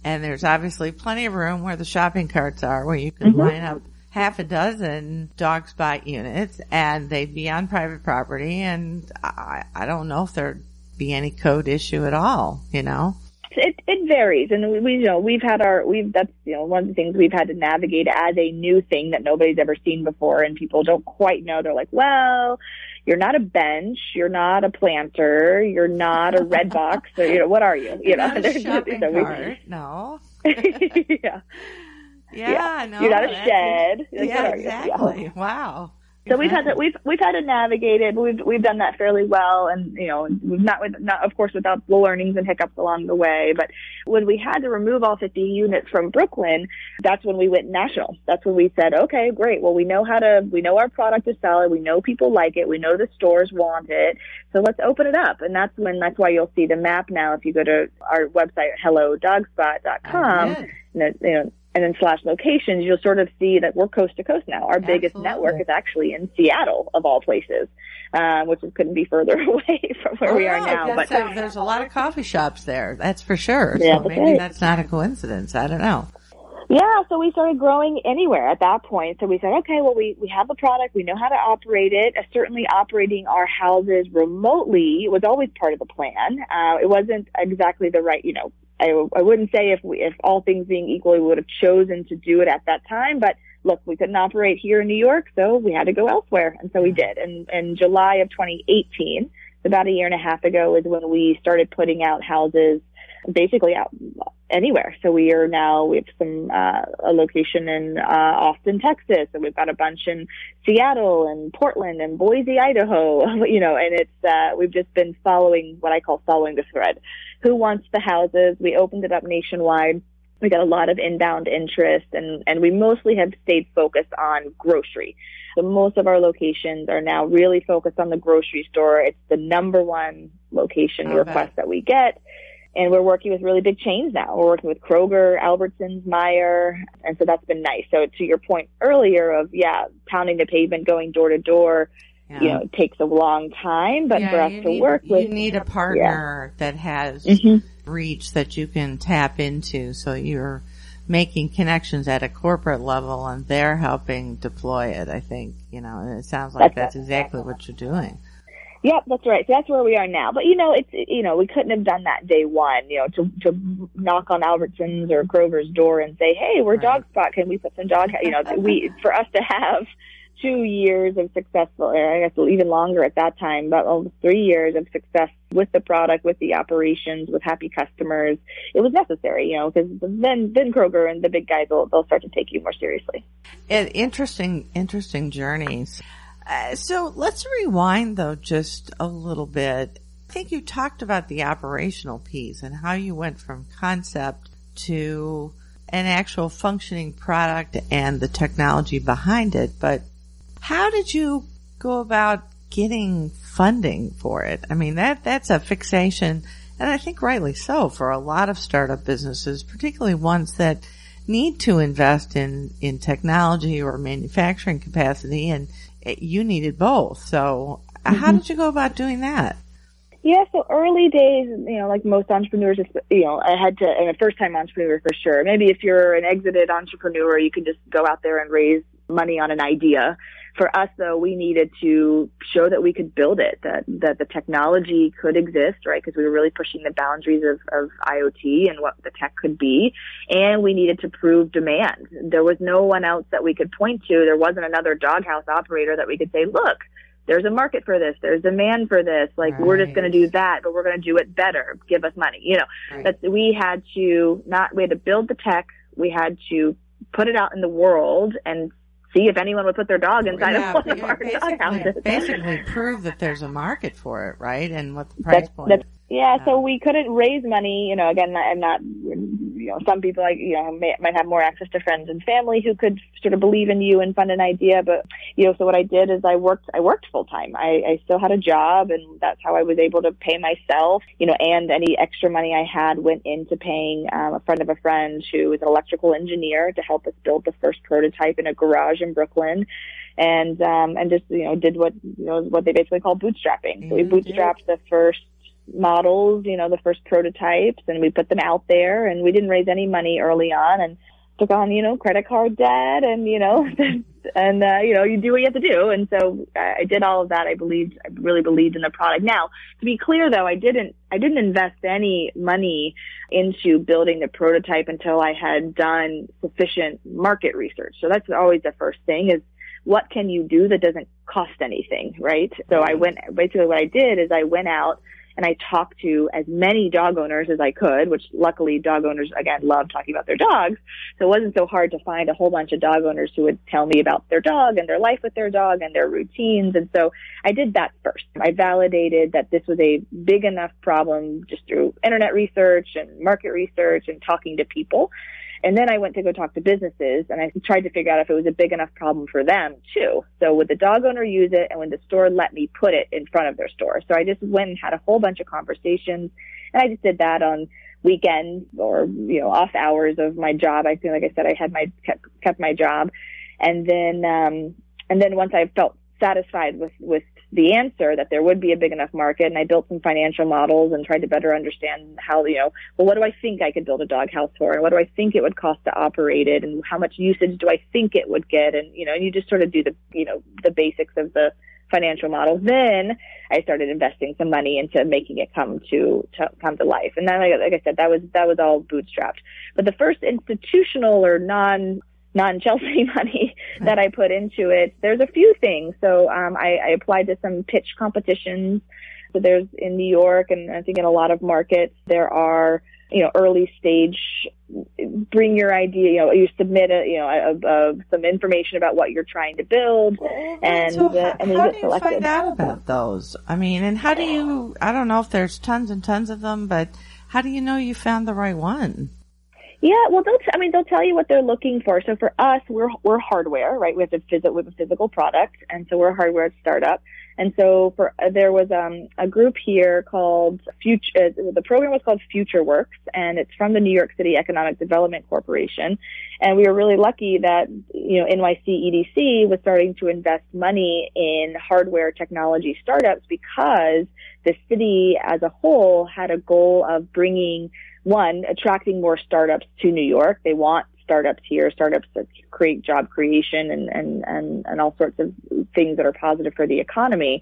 [SPEAKER 5] and there's obviously plenty of room where the shopping carts are where you can
[SPEAKER 6] Mhm.
[SPEAKER 5] line up half a dozen dog spot units and they'd be on private property and I, I don't know if there'd be any code issue at all, you know?
[SPEAKER 6] It it varies, and we, we you know we've had our we've that's you know one of the things we've had to navigate as a new thing that nobody's ever seen before, and people don't quite know. They're like, well, you're not a bench, you're not a planter, you're not a red box, or you know what are you? You know,
[SPEAKER 5] Not a
[SPEAKER 6] There's-
[SPEAKER 5] shopping
[SPEAKER 6] so we-
[SPEAKER 5] cart. No.
[SPEAKER 6] yeah,
[SPEAKER 5] Yeah, no.
[SPEAKER 6] you're not a shed. Like,
[SPEAKER 5] Yeah, exactly. Wow.
[SPEAKER 6] So we've had to, mm-hmm. we've we've had to navigate it, but we've we've done that fairly well, and you know we've not with not of course without the learnings and hiccups along the way. But when we had to remove all 50 units from Brooklyn, that's when we went national. That's when we said, okay, great. Well, we know how to we know our product is solid. We know people like it. We know the stores want it. So let's open it up. And that's when that's why you'll see the map now. If you go to our website helloDogspot.com,
[SPEAKER 5] I oh, did.
[SPEAKER 6] you know, you know and then slash locations, you'll sort of see that we're coast to coast now. Our biggest network is actually in Seattle, of all places, um, which is, couldn't be further away from where we are
[SPEAKER 5] Oh,
[SPEAKER 6] now. But
[SPEAKER 5] there's a lot of coffee shops there. That's for sure.
[SPEAKER 6] Yeah,
[SPEAKER 5] so
[SPEAKER 6] that's
[SPEAKER 5] maybe that's not a coincidence. I don't know.
[SPEAKER 6] yeah, so we started growing anywhere at that point. So we said, okay, well, we, we have the product. We know how to operate it. Uh, certainly operating our houses remotely was always part of the plan. Uh, it wasn't exactly the right, you know, I, I wouldn't say if we, if all things being equal, we would have chosen to do it at that time, but look, we couldn't operate here in New York, so we had to go elsewhere. And so we did. And in July of 2018, about a year and a half ago is when we started putting out houses basically out anywhere. So we are now, we have some, uh, a location in, uh, Austin, Texas, and we've got a bunch in Seattle and Portland and Boise, Idaho, you know, and it's, uh, we've just been following what I call following the thread. Who wants the houses? We opened it up nationwide. We got a lot of inbound interest and, and we mostly have stayed focused on grocery. So most of our locations are now really focused on the grocery store. It's the number one location request that we get. And we're working with really big chains now. We're working with Kroger, Albertsons, Meijer, and so that's been nice. So to your point earlier of, yeah, pounding the pavement, going door to door,
[SPEAKER 5] Yeah.
[SPEAKER 6] you know, it takes a long time, but
[SPEAKER 5] Yeah,
[SPEAKER 6] for us to
[SPEAKER 5] need,
[SPEAKER 6] work with.
[SPEAKER 5] you need a partner that has
[SPEAKER 6] Mhm.
[SPEAKER 5] reach that you can tap into so you're making connections at a corporate level and they're helping deploy it, I think, you know, and it sounds like
[SPEAKER 6] That's
[SPEAKER 5] that's exactly what you're doing.
[SPEAKER 6] Yep, that's right. So that's where we are now. But you know, it's you know, we couldn't have done that day one. You know, to to knock on Albertsons or Kroger's door and say, "Hey, we're
[SPEAKER 5] Right.
[SPEAKER 6] DogSpot. Can we put some dog?" You know, we for us to have two years of successful, or I guess even longer at that time, about almost three years of success with the product, with the operations, with happy customers. It was necessary, you know, because then then Kroger and the big guys will they'll start to take you more seriously.
[SPEAKER 5] It, interesting, interesting journeys. Uh, so let's rewind though just a little bit. I think you talked about the operational piece and how you went from concept to an actual functioning product and the technology behind it. But how did you go about getting funding for it? I mean, that, that's a fixation and I think rightly so for a lot of startup businesses, particularly ones that need to invest in, in technology or manufacturing capacity and it, you needed both. So uh, how mm-hmm. did you go about doing that?
[SPEAKER 6] Yeah, so early days, you know, like most entrepreneurs, you know, I had to, and a first time entrepreneur for sure. Maybe if you're an exited entrepreneur, you can just go out there and raise money on an idea. For us though, we needed to show that we could build it, that, that the technology could exist, right? Because we were really pushing the boundaries of, of IoT and what the tech could be. And we needed to prove demand. There was no one else that we could point to. There wasn't another doghouse operator that we could say, look, there's a market for this. There's demand for this. Like we're just going to do that, but we're going to do it better. Give us money. You know,
[SPEAKER 5] Right.
[SPEAKER 6] that we had to not, we had to build the tech. We had to put it out in the world and see if anyone would put their dog inside
[SPEAKER 5] Yeah,
[SPEAKER 6] of one of our
[SPEAKER 5] basically,
[SPEAKER 6] doghouses.
[SPEAKER 5] basically prove that there's a market for it, right? And what the price
[SPEAKER 6] That's-
[SPEAKER 5] point
[SPEAKER 6] that's-
[SPEAKER 5] is.
[SPEAKER 6] Yeah, so we couldn't raise money. You know, again, I'm not, you know, some people like, you know, may, might have more access to friends and family who could sort of believe in you and fund an idea. But, you know, so what I did is I worked, I worked full time. I, I still had a job and that's how I was able to pay myself, you know, and any extra money I had went into paying um, a friend of a friend who was an electrical engineer to help us build the first prototype in a garage in Brooklyn and um and just you know did what you know what they basically call bootstrapping. So we
[SPEAKER 5] Mhm, yeah.
[SPEAKER 6] bootstrapped the first models, you know, the first prototypes and we put them out there and we didn't raise any money early on and took on, you know, credit card debt and, you know, and, uh, you know, you do what you have to do. And so I I did all of that. I believed, I really believed in the product. Now, to be clear though, I didn't, I didn't invest any money into building the prototype until I had done sufficient market research. So that's always the first thing is what can you do that doesn't cost anything, right? So I went, basically what I did is I went out and I talked to as many dog owners as I could, which luckily dog owners again love talking about their dogs. So it wasn't so hard to find a whole bunch of dog owners who would tell me about their dog and their life with their dog and their routines. And so I did that first. I validated that this was a big enough problem just through internet research and market research and talking to people. And then I went to go talk to businesses and I tried to figure out if it was a big enough problem for them too. So would the dog owner use it and would the store let me put it in front of their store? So I just went and had a whole bunch of conversations and I just did that on weekends or, you know, off hours of my job. I feel like I said I had my, kept, kept my job. And then, um, and then once I felt satisfied with, with the answer that there would be a big enough market and I built some financial models and tried to better understand how, you know, well, what do I think I could build a dog house for and what do I think it would cost to operate it and how much usage do I think it would get and, you know, and you just sort of do the, you know, the basics of the financial models. Then I started investing some money into making it come to, to come to life. And then, like I said, that was, that was all bootstrapped. But the first institutional or non non Chelsea money that I put into it. There's a few things. So um, I, I applied to some pitch competitions. So there's in New York and I think in a lot of markets there are you know early stage bring your idea you know you submit a you know a, a, some information about what you're trying to build and
[SPEAKER 5] so
[SPEAKER 6] uh, and
[SPEAKER 5] how do you
[SPEAKER 6] selected
[SPEAKER 5] find out about those? I mean, and how do you? I don't know if there's tons and tons of them, but how do you know you found the right one?
[SPEAKER 6] Yeah, well, they'll. T- I mean, they'll tell you what they're looking for. So for us, we're we're hardware, right? We have to visit with a physical product, and so we're a hardware startup. And so for uh, there was um, a group here called Future. Uh, the program was called Future Works, and it's from the New York City Economic Development Corporation. And we were really lucky that you know NYC EDC was starting to invest money in hardware technology startups because the city as a whole had a goal of bringing one, attracting more startups to New York. They want startups here, startups that create job creation and, and, and, and all sorts of things that are positive for the economy.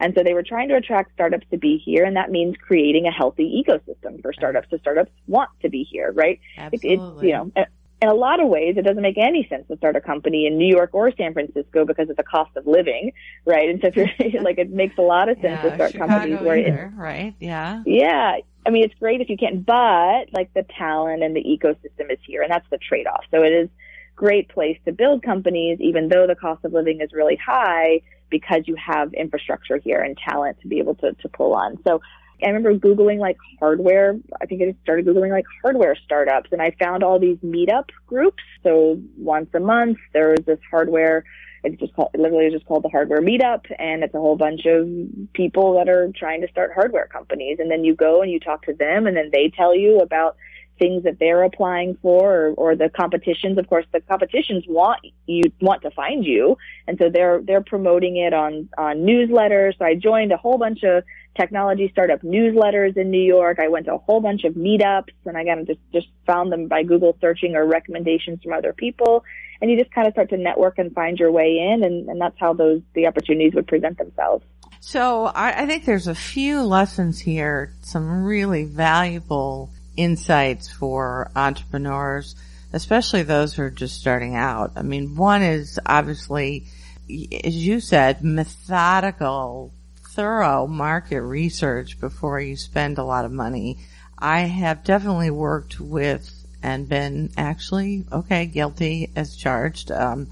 [SPEAKER 6] And so they were trying to attract startups to be here, and that means creating a healthy ecosystem for startups. So startups want to be here, right?
[SPEAKER 5] Absolutely.
[SPEAKER 6] It, it's, you know, in a lot of ways, it doesn't make any sense to start a company in New York or San Francisco because of the cost of living, right? And so if you're like, it makes a lot of sense
[SPEAKER 5] yeah,
[SPEAKER 6] to start
[SPEAKER 5] Chicago
[SPEAKER 6] companies where, it,
[SPEAKER 5] right? Yeah.
[SPEAKER 6] yeah, I mean, it's great if you can, but like the talent and the ecosystem is here, and that's the trade-off. So it is great place to build companies, even though the cost of living is really high, because you have infrastructure here and talent to be able to to pull on. So I remember Googling like hardware. I think I started Googling like hardware startups and I found all these meetup groups. So once a month, there was this hardware. It's just called, literally just called the hardware meetup and it's a whole bunch of people that are trying to start hardware companies. And then you go and you talk to them and then they tell you about things that they're applying for or, or the competitions. Of course, the competitions want you want to find you. And so they're, they're promoting it on, on newsletters. So I joined a whole bunch of technology startup newsletters in New York. I went to a whole bunch of meetups and I kind of just, just found them by Google searching or recommendations from other people. And you just kind of start to network and find your way in and, and that's how those, the opportunities would present themselves.
[SPEAKER 5] So I, I think there's a few lessons here, some really valuable insights for entrepreneurs, especially those who are just starting out. I mean, one is obviously, as you said, methodical, thorough market research before you spend a lot of money. I have definitely worked with and been actually, okay, guilty as charged, um,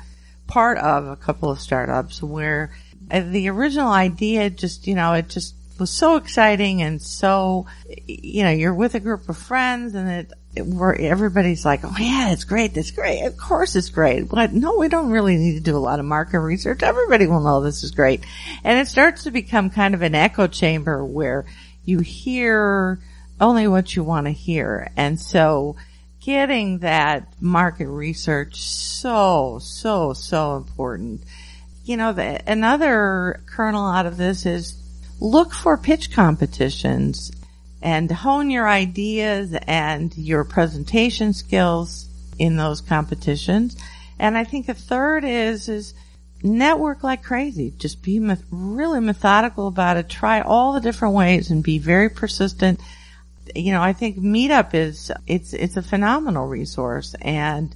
[SPEAKER 5] part of a couple of startups where uh, the original idea just, you know, it just was so exciting and so, you know, you're with a group of friends and it, it where everybody's like, oh yeah, it's great, it's great, of course it's great. But no, we don't really need to do a lot of market research. Everybody will know this is great. And it starts to become kind of an echo chamber where you hear only what you want to hear. And so getting that market research so, so, so important. You know, the, another kernel out of this is look for pitch competitions and hone your ideas and your presentation skills in those competitions. And I think a third is, is network like crazy. Just be really methodical about it. Try all the different ways and be very persistent. You know, I think Meetup is, it's, it's a phenomenal resource and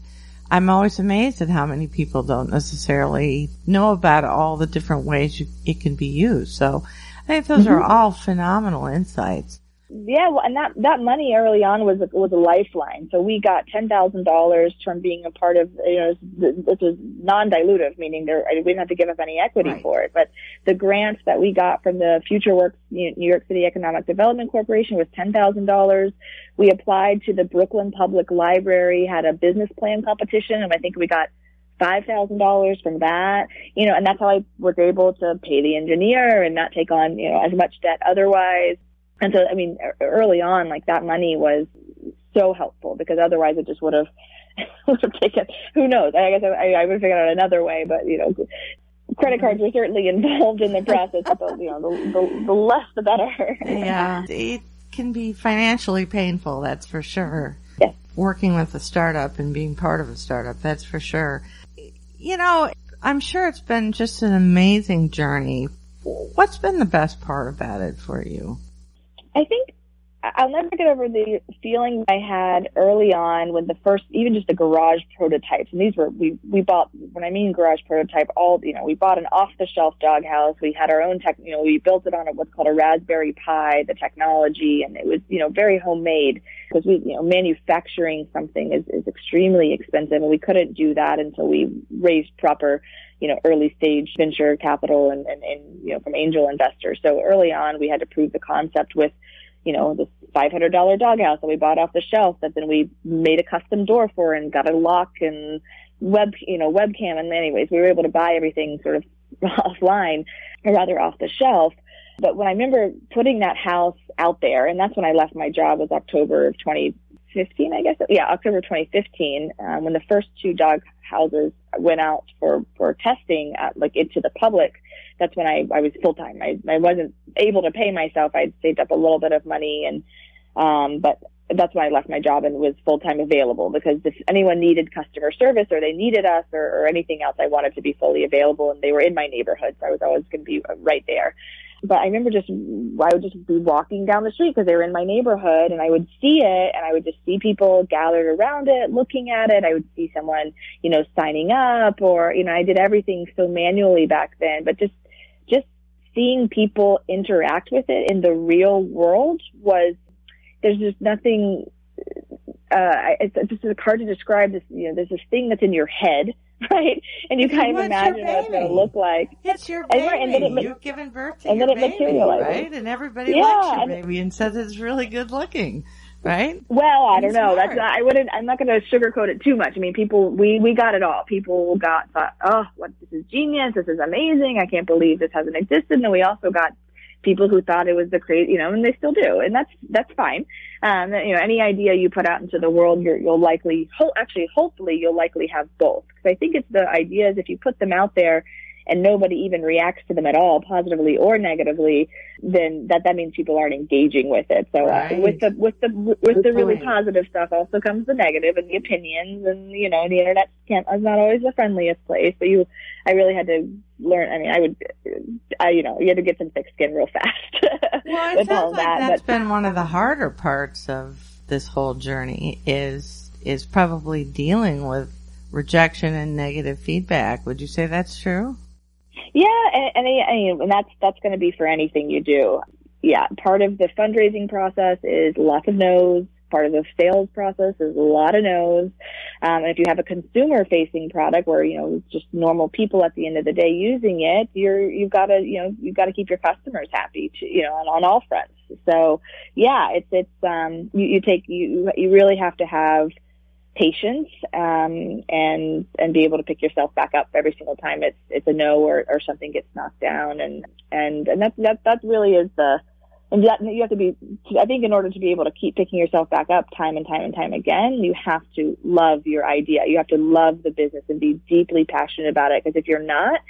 [SPEAKER 5] I'm always amazed at how many people don't necessarily know about all the different ways you, it can be used. So I think those are
[SPEAKER 6] Mm-hmm.
[SPEAKER 5] all phenomenal insights.
[SPEAKER 6] Yeah, well, and that that money early on was a, was a lifeline. So we got ten thousand dollars from being a part of you know this was non-dilutive, meaning there we didn't have to give up any equity
[SPEAKER 5] Right.
[SPEAKER 6] for it. But the grant that we got from the Future Works New New York City Economic Development Corporation was ten thousand dollars. We applied to the Brooklyn Public Library, had a business plan competition, and I think we got five thousand dollars from that. You know, and that's how I was able to pay the engineer and not take on you know as much debt otherwise. And so, I mean, early on, like that money was so helpful because otherwise it just would have would have taken. Who knows? I guess I, I would have figured out another way, but you know, credit cards were certainly involved in the process. But you know, the, the the less the better.
[SPEAKER 5] Yeah. It can be financially painful, that's for sure.
[SPEAKER 6] Yes.
[SPEAKER 5] Working with a startup and being part of a startup, that's for sure. You know, I'm sure it's been just an amazing journey. What's been the best part about it for you?
[SPEAKER 6] I think I'll never get over the feeling I had early on when the first, even just the garage prototypes, and these were, we, we bought, when I mean garage prototype, all, you know, we bought an off the shelf doghouse. We had our own tech, you know, we built it on a, what's called a Raspberry Pi, the technology, and it was, you know, very homemade because we, you know, manufacturing something is, is extremely expensive and we couldn't do that until we raised proper, you know, early stage venture capital and, and, and, you know, from angel investors. So early on, we had to prove the concept with, you know, this $500 doghouse that we bought off the shelf that then we made a custom door for and got a lock and web, you know, webcam. And anyways, we were able to buy everything sort of offline or rather off the shelf. But when I remember putting that house out there, and that's when I left my job was October of 2015, I guess. Yeah, October 2015, um, when the first two dog houses went out for, for testing, at, like into the public. That's when I, I was full time. I, I wasn't able to pay myself. I'd saved up a little bit of money and, um, but that's when I left my job and was full time available because if anyone needed customer service or they needed us or, or anything else, I wanted to be fully available and they were in my neighborhood. So I was always going to be right there. But I remember just, I would just be walking down the street because they were in my neighborhood and I would see it and I would just see people gathered around it, looking at it. I would see someone, you know, signing up or, you know, I did everything so manually back then, but just, just seeing people interact with it in the real world was, there's just nothing, uh, it's, it's just hard to describe this, you know, there's this thing that's in your head, right? And you kind of imagine what it's going to look like.
[SPEAKER 5] It's your
[SPEAKER 6] And
[SPEAKER 5] baby.
[SPEAKER 6] and then it ma-
[SPEAKER 5] You've given birth to
[SPEAKER 6] and
[SPEAKER 5] your
[SPEAKER 6] then it
[SPEAKER 5] baby, right? And everybody
[SPEAKER 6] Yeah,
[SPEAKER 5] likes your
[SPEAKER 6] and-
[SPEAKER 5] baby and says it's really good looking, right?
[SPEAKER 6] Well, I don't know. That's not, I wouldn't. I'm not going to sugarcoat it too much. I mean, people we we got it all. People got thought, oh, what this is genius. This is amazing. I can't believe this hasn't existed. And we also got people who thought it was the crazy, you know, and they still do, and that's that's fine. Um, you know, any idea you put out into the world, you're, you'll likely, ho- actually, hopefully, you'll likely have both. Because I think it's the idea is if you put them out there and nobody even reacts to them at all, positively or negatively, then that that means people aren't engaging with it. So uh,
[SPEAKER 5] Right.
[SPEAKER 6] with the with the with
[SPEAKER 5] Good
[SPEAKER 6] the really
[SPEAKER 5] point.
[SPEAKER 6] positive stuff also comes the negative and the opinions, and you know, the internet can't is not always the friendliest place. So you, I really had to learn. I mean, I would, I you know, you had to get some thick skin real fast
[SPEAKER 5] Well, it
[SPEAKER 6] with all
[SPEAKER 5] sounds like
[SPEAKER 6] that.
[SPEAKER 5] that's
[SPEAKER 6] But
[SPEAKER 5] been one of the harder parts of this whole journey is is probably dealing with rejection and negative feedback. Would you say that's true?
[SPEAKER 6] Yeah, and, and, I- and that's that's going to be for anything you do. Yeah, part of the fundraising process is lots of no's. Part of the sales process is a lot of no's. Um, and if you have a consumer-facing product where you know it's just normal people at the end of the day using it, you're you've got to you know you've got to keep your customers happy, to, you know, on, on all fronts. So yeah, it's it's um you, you take you you really have to have patience um, and and be able to pick yourself back up every single time it's it's a no or, or something gets knocked down. And and and that that that really is the and that you have to be I think in order to be able to keep picking yourself back up time and time and time again you have to love your idea. You have to love the business and be deeply passionate about it. Because if you're not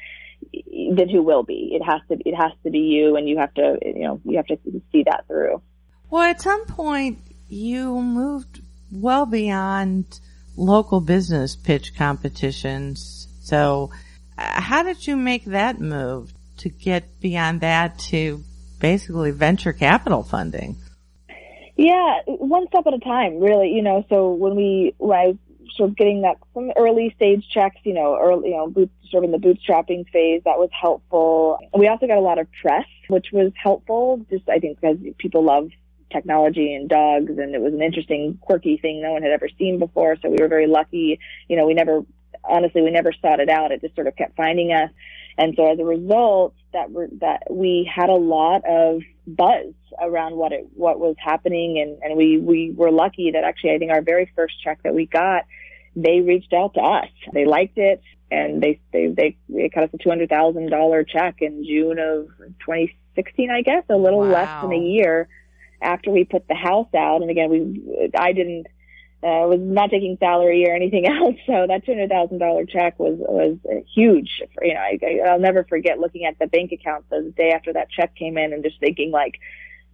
[SPEAKER 6] then who will be? It has to it has to be you and you have to you know you have to see that through.
[SPEAKER 5] Well, at some point you moved well beyond local business pitch competitions. So, uh, how did you make that move to get beyond that to basically venture capital funding?
[SPEAKER 6] Yeah, one step at a time, really. You know, so when we when I sort of getting that some early stage checks, you know, early, you know, boot, sort of in the bootstrapping phase. That was helpful. We also got a lot of press, which was helpful. Just I think because people love technology and dogs, and it was an interesting, quirky thing no one had ever seen before. So we were very lucky. You know, we never, honestly, we never sought it out. It just sort of kept finding us. And so as a result, that that we had a lot of buzz around what it what was happening, and and we we were lucky that actually I think our very first check that we got, they reached out to us. They liked it, and they they they, they cut us a two hundred thousand dollar check in June of 2016, I guess, a little
[SPEAKER 5] Wow.
[SPEAKER 6] less than a year after we put the house out. And again, we I didn't uh, was not taking salary or anything else. So that two hundred thousand dollar check was was huge. For, you know, I, I'll never forget looking at the bank account the day after that check came in and just thinking like,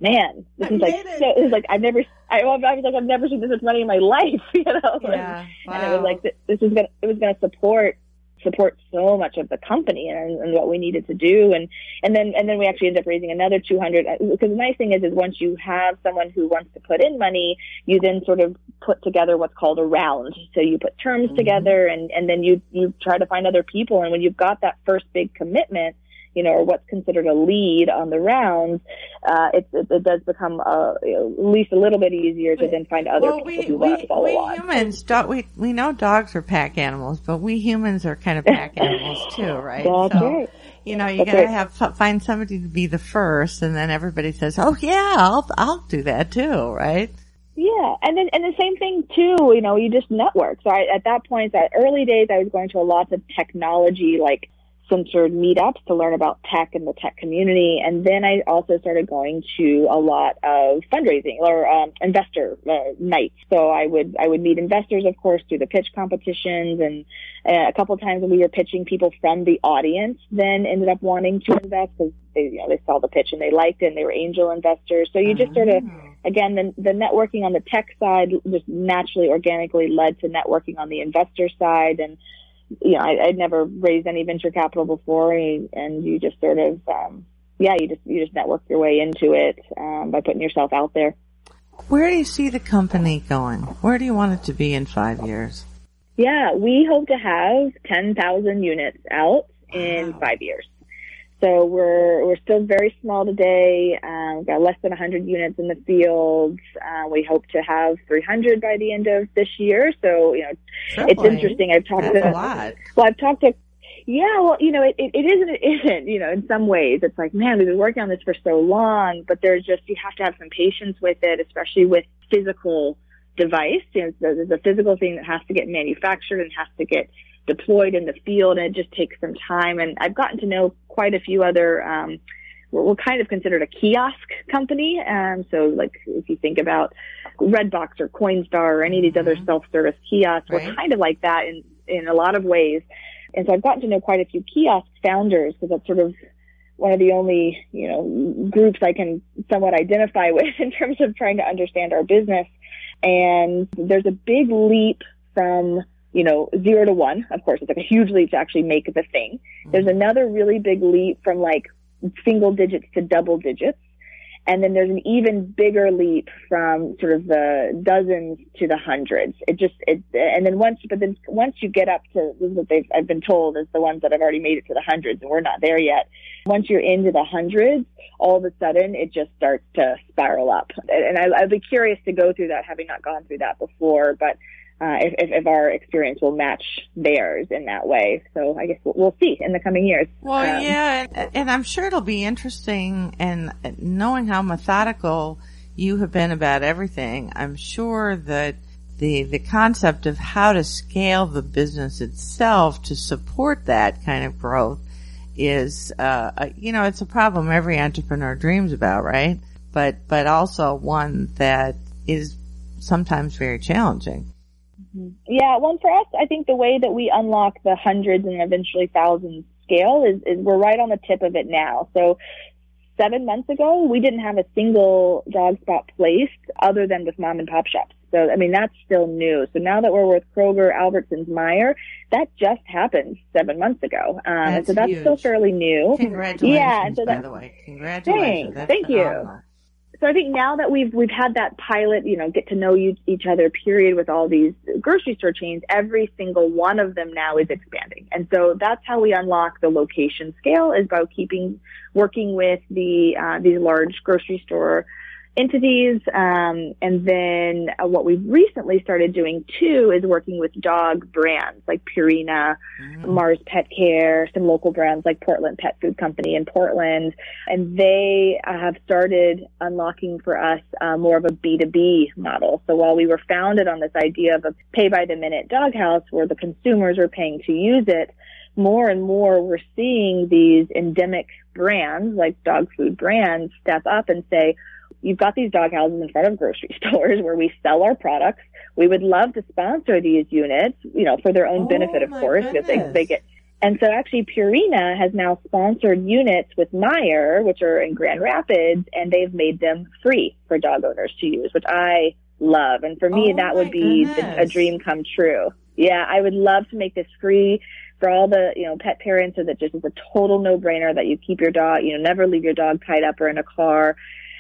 [SPEAKER 6] man, this is like so. It was like I've never. I, I was like I've never seen this much money in my life. You know.
[SPEAKER 5] Yeah.
[SPEAKER 6] And it was like th- this is gonna it was gonna support support so much of the company and, and what we needed to do. And and then and then we actually ended up raising another 200 uh, because the nice thing is is once you have someone who wants to put in money you then sort of put together what's called a round. So you put terms mm-hmm. together and and then you you try to find other people. And when you've got that first big commitment you know, or what's considered a lead on the rounds, uh, it, it, it does become uh, at least a little bit easier to then find other
[SPEAKER 5] well,
[SPEAKER 6] people
[SPEAKER 5] we
[SPEAKER 6] who want
[SPEAKER 5] we,
[SPEAKER 6] to follow
[SPEAKER 5] we
[SPEAKER 6] on.
[SPEAKER 5] humans do, we we know dogs are pack animals, but we humans are kind of pack animals too, right?
[SPEAKER 6] That's
[SPEAKER 5] so,
[SPEAKER 6] right.
[SPEAKER 5] You know, you
[SPEAKER 6] That's
[SPEAKER 5] gotta
[SPEAKER 6] right.
[SPEAKER 5] have find somebody to be the first, and then everybody says, "Oh yeah, I'll I'll do that too," right?
[SPEAKER 6] Yeah, and then and the same thing too. You know, you just network. So I, at that point, that early days, I was going to a lot of technology, like centered meetups to learn about tech and the tech community, and then I also started going to a lot of fundraising or um, investor uh, nights. So I would I would meet investors, of course, through the pitch competitions, and uh, a couple of times when we were pitching, people from the audience then ended up wanting to invest because they you know they saw the pitch and they liked it, and they were angel investors. So you just sort of again, the, the networking on the tech side just naturally, organically led to networking on the investor side. And, you know, I, I'd never raised any venture capital before and, and you just sort of, um, yeah, you just, you just network your way into it, um, by putting yourself out there.
[SPEAKER 5] Where do you see the company going? Where do you want it to be in five years?
[SPEAKER 6] Yeah, we hope to have 10,000 units out in
[SPEAKER 5] Wow.
[SPEAKER 6] five years. So we're we're still very small today. Um, we've got less than 100 units in the field. Uh, we hope to have 300 by the end of this year. So you know, it's interesting. I've talked
[SPEAKER 5] That's
[SPEAKER 6] to
[SPEAKER 5] a lot.
[SPEAKER 6] well, I've talked to, yeah, well, you know, it, it, it isn't, it isn't, you know, in some ways it's like, man, we've been working on this for so long, but there's just, you have to have some patience with it, especially with physical device. You know, there's a physical thing that has to get manufactured and has to get deployed in the field and it just takes some time. And I've gotten to know quite a few other, um, we're, kind of considered a kiosk company. Um, so like if you think about Redbox or Coinstar or any of these other self-service kiosks,
[SPEAKER 5] Right.
[SPEAKER 6] we're kind of like that in, in a lot of ways. And so I've gotten to know quite a few kiosk founders because that's sort of one of the only, you know, groups I can somewhat identify with in terms of trying to understand our business. And there's a big leap from, you know, zero to one. Of course, it's like a huge leap to actually make the thing. There's mm-hmm. another really big leap from like single digits to double digits. And then there's an even bigger leap from sort of the dozens to the hundreds. It just, it, and then once, but then once you get up to, this is what they've, I've been told is the ones that have already made it to the hundreds and we're not there yet. Once you're into the hundreds, all of a sudden it just starts to spiral up. And I, I'd be curious to go through that, having not gone through that before, but uh, if, if, if our experience will match theirs in that way. So I guess we'll, we'll see in the coming years.
[SPEAKER 5] Well,
[SPEAKER 6] Um,
[SPEAKER 5] yeah, and, and I'm sure it'll be interesting. And knowing how methodical you have been about everything, I'm sure that the the concept of how to scale the business itself to support that kind of growth is, uh, a- you know, it's a problem every entrepreneur dreams about, right? But but also one that is sometimes very challenging.
[SPEAKER 6] Yeah, well, for us, I think the way that we unlock the hundreds and eventually thousands scale is, is we're right on the tip of it now. So seven months ago, we didn't have a single dog spot placed other than with mom and pop shops. So, I mean, that's still new. So now that we're with Kroger, Albertsons, Meijer, that just happened seven months ago. Um,
[SPEAKER 5] That's
[SPEAKER 6] so that's still fairly new.
[SPEAKER 5] Congratulations,
[SPEAKER 6] Yeah, so
[SPEAKER 5] by
[SPEAKER 6] that-
[SPEAKER 5] the way. Congratulations.
[SPEAKER 6] Thanks. Thank you. So I think now that we've we've had that pilot, you know, get to know you, each other period with all these grocery store chains, every single one of them now is expanding, and so that's how we unlock the location scale is by keeping working with the uh, these large grocery store entities. Um, and then uh, what we've recently started doing too is working with dog brands like Purina,
[SPEAKER 5] Mm.
[SPEAKER 6] Mars Pet Care, some local brands like Portland Pet Food Company in Portland. And they uh, have started unlocking for us uh, more of a B2B model. So while we were founded on this idea of a pay by the minute doghouse where the consumers are paying to use it, more and more we're seeing these endemic brands like dog food brands step up and say, you've got these dog houses in front of grocery stores where we sell our products. We would love to sponsor these units, you know, for their own
[SPEAKER 5] Oh,
[SPEAKER 6] benefit, of course, because they, they get. And so actually Purina has now sponsored units with Meijer, which are in Grand Rapids, and they've made them free for dog owners to use, which I love. And for me,
[SPEAKER 5] Oh,
[SPEAKER 6] that would be the, a dream come true. Yeah, I would love to make this free for all the, you know, pet parents so that just is a total no brainer that you keep your dog, you know, never leave your dog tied up or in a car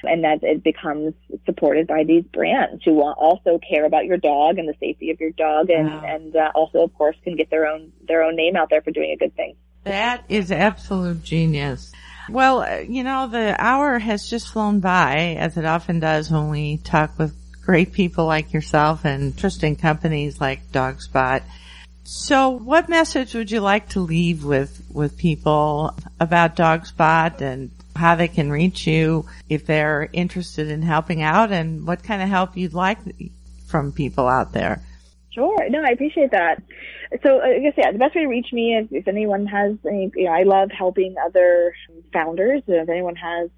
[SPEAKER 6] and that it becomes supported by these brands who also care about your dog and the safety of your dog and,
[SPEAKER 5] Wow.
[SPEAKER 6] and uh, also of course can get their own, their own name out there for doing a good thing.
[SPEAKER 5] That is absolute genius. Well, uh, you know, the hour has just flown by, as it often does when we talk with great people like yourself and interesting companies like DogSpot. So what message would you like to leave with, with people about DogSpot and how they can reach you if they're interested in helping out and what kind of help you'd like from people out there?
[SPEAKER 6] Sure. No, I appreciate that. So uh, I guess, yeah, the best way to reach me is if anyone has any, you know, I love helping other founders. If anyone has,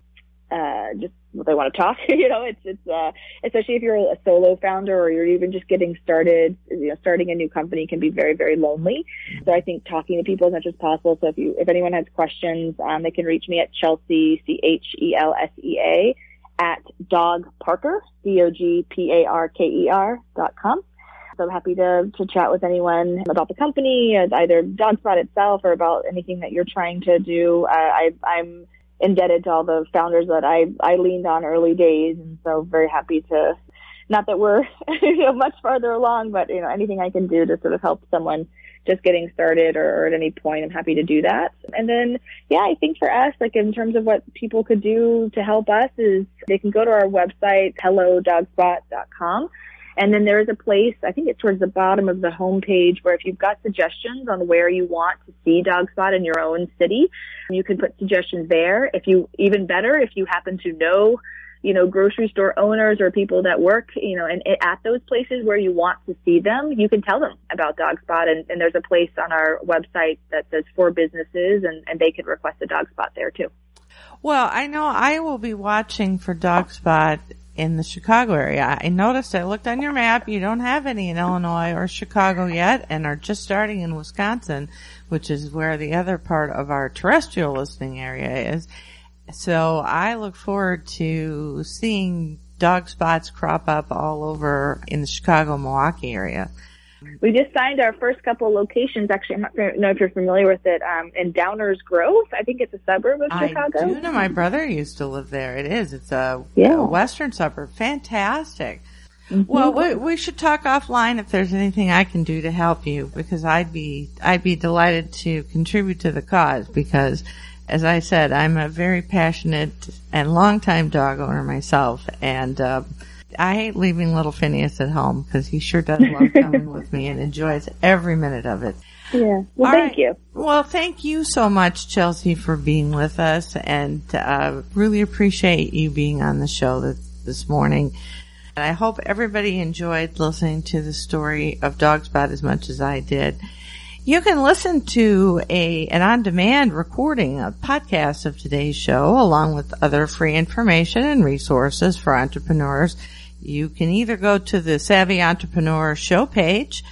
[SPEAKER 6] uh, just they want to talk, you know, it's, it's, uh, especially if you're a solo founder or you're even just getting started, you know, starting a new company can be very, very lonely. So I think talking to people as much as possible. So if you, if anyone has questions, um, they can reach me at Chelsea, C-H-E-L-S-E-A at Dog Parker, D-O-G-P-A-R-K-E-R dot com. So I'm happy to, to chat with anyone about the company, uh, either DogSpot itself or about anything that you're trying to do. I, I, I'm indebted to all the founders that I, I leaned on early days. And so very happy to, not that we're, you know, much farther along, but, you know, anything I can do to sort of help someone just getting started or, or at any point, I'm happy to do that. And then, yeah, I think for us, like in terms of what people could do to help us is they can go to our website, hellodogspot.com. And then there is a place, I think it's towards the bottom of the homepage where if you've got suggestions on where you want to see DogSpot in your own city, you can put suggestions there. If you, even better, if you happen to know, you know, grocery store owners or people that work, you know, and at those places where you want to see them, you can tell them about DogSpot. And, and there's a place on our website that says for businesses and, and they can request a DogSpot there too.
[SPEAKER 5] Well, I know I will be watching for DogSpot in the Chicago area. I noticed I looked on your map. You don't have any in Illinois or Chicago yet and are just starting in Wisconsin, which is where the other part of our terrestrial listening area is. So I look forward to seeing dog spots crop up all over in the Chicago, Milwaukee area.
[SPEAKER 6] We just signed our first couple locations. Actually, I'm not sure know if you're familiar with it. Um, in Downers Grove, I think it's a suburb of Chicago.
[SPEAKER 5] I do know my brother used to live there. It is. It's a,
[SPEAKER 6] Yeah.
[SPEAKER 5] a western suburb. Fantastic.
[SPEAKER 6] Mm-hmm.
[SPEAKER 5] Well, we, we should talk offline if there's anything I can do to help you because I'd be I'd be delighted to contribute to the cause because, as I said, I'm a very passionate and longtime dog owner myself, and uh, I hate leaving little Phineas at home because he sure does love coming with me and enjoys every minute of it.
[SPEAKER 6] Yeah. Well,
[SPEAKER 5] All
[SPEAKER 6] thank
[SPEAKER 5] right.
[SPEAKER 6] you.
[SPEAKER 5] Well, thank you so much, Chelsea, for being with us, and uh, really appreciate you being on the show this, this morning. And I hope everybody enjoyed listening to the story of DogSpot as much as I did. You can listen to a an on-demand recording, a podcast of today's show, along with other free information and resources for entrepreneurs. You can either go to the Savvy Entrepreneur show page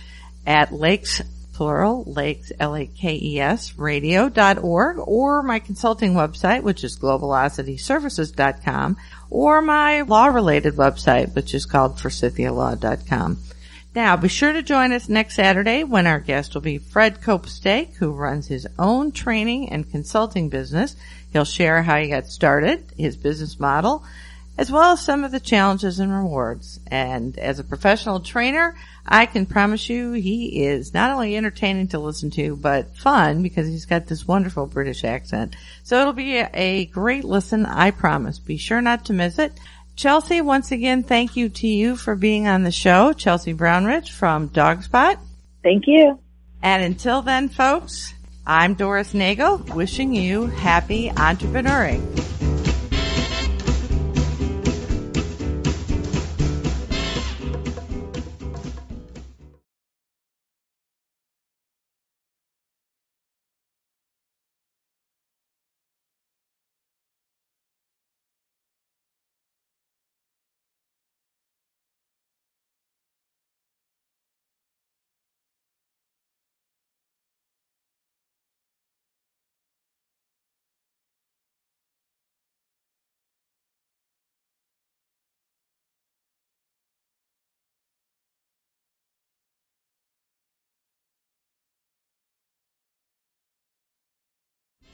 [SPEAKER 5] at Lakes plural lakes l a k e s radio.org or my consulting website which is globalocityservices.com or my law related website which is called forsythialaw.com. Now be sure to join us next Saturday when our guest will be Fred Copestake who runs his own training and consulting business. He'll share how he got started, his business model, as well as some of the challenges and rewards. And as a professional trainer, I can promise you he is not only entertaining to listen to, but fun because he's got this wonderful British accent. So it'll be a, great listen, I promise. Be sure not to miss it. Chelsea, once again, thank you to you for being on the show. Chelsea Brownridge from DogSpot.
[SPEAKER 6] Thank you.
[SPEAKER 5] And until then, folks, I'm Doris Nagel wishing you happy entrepreneuring.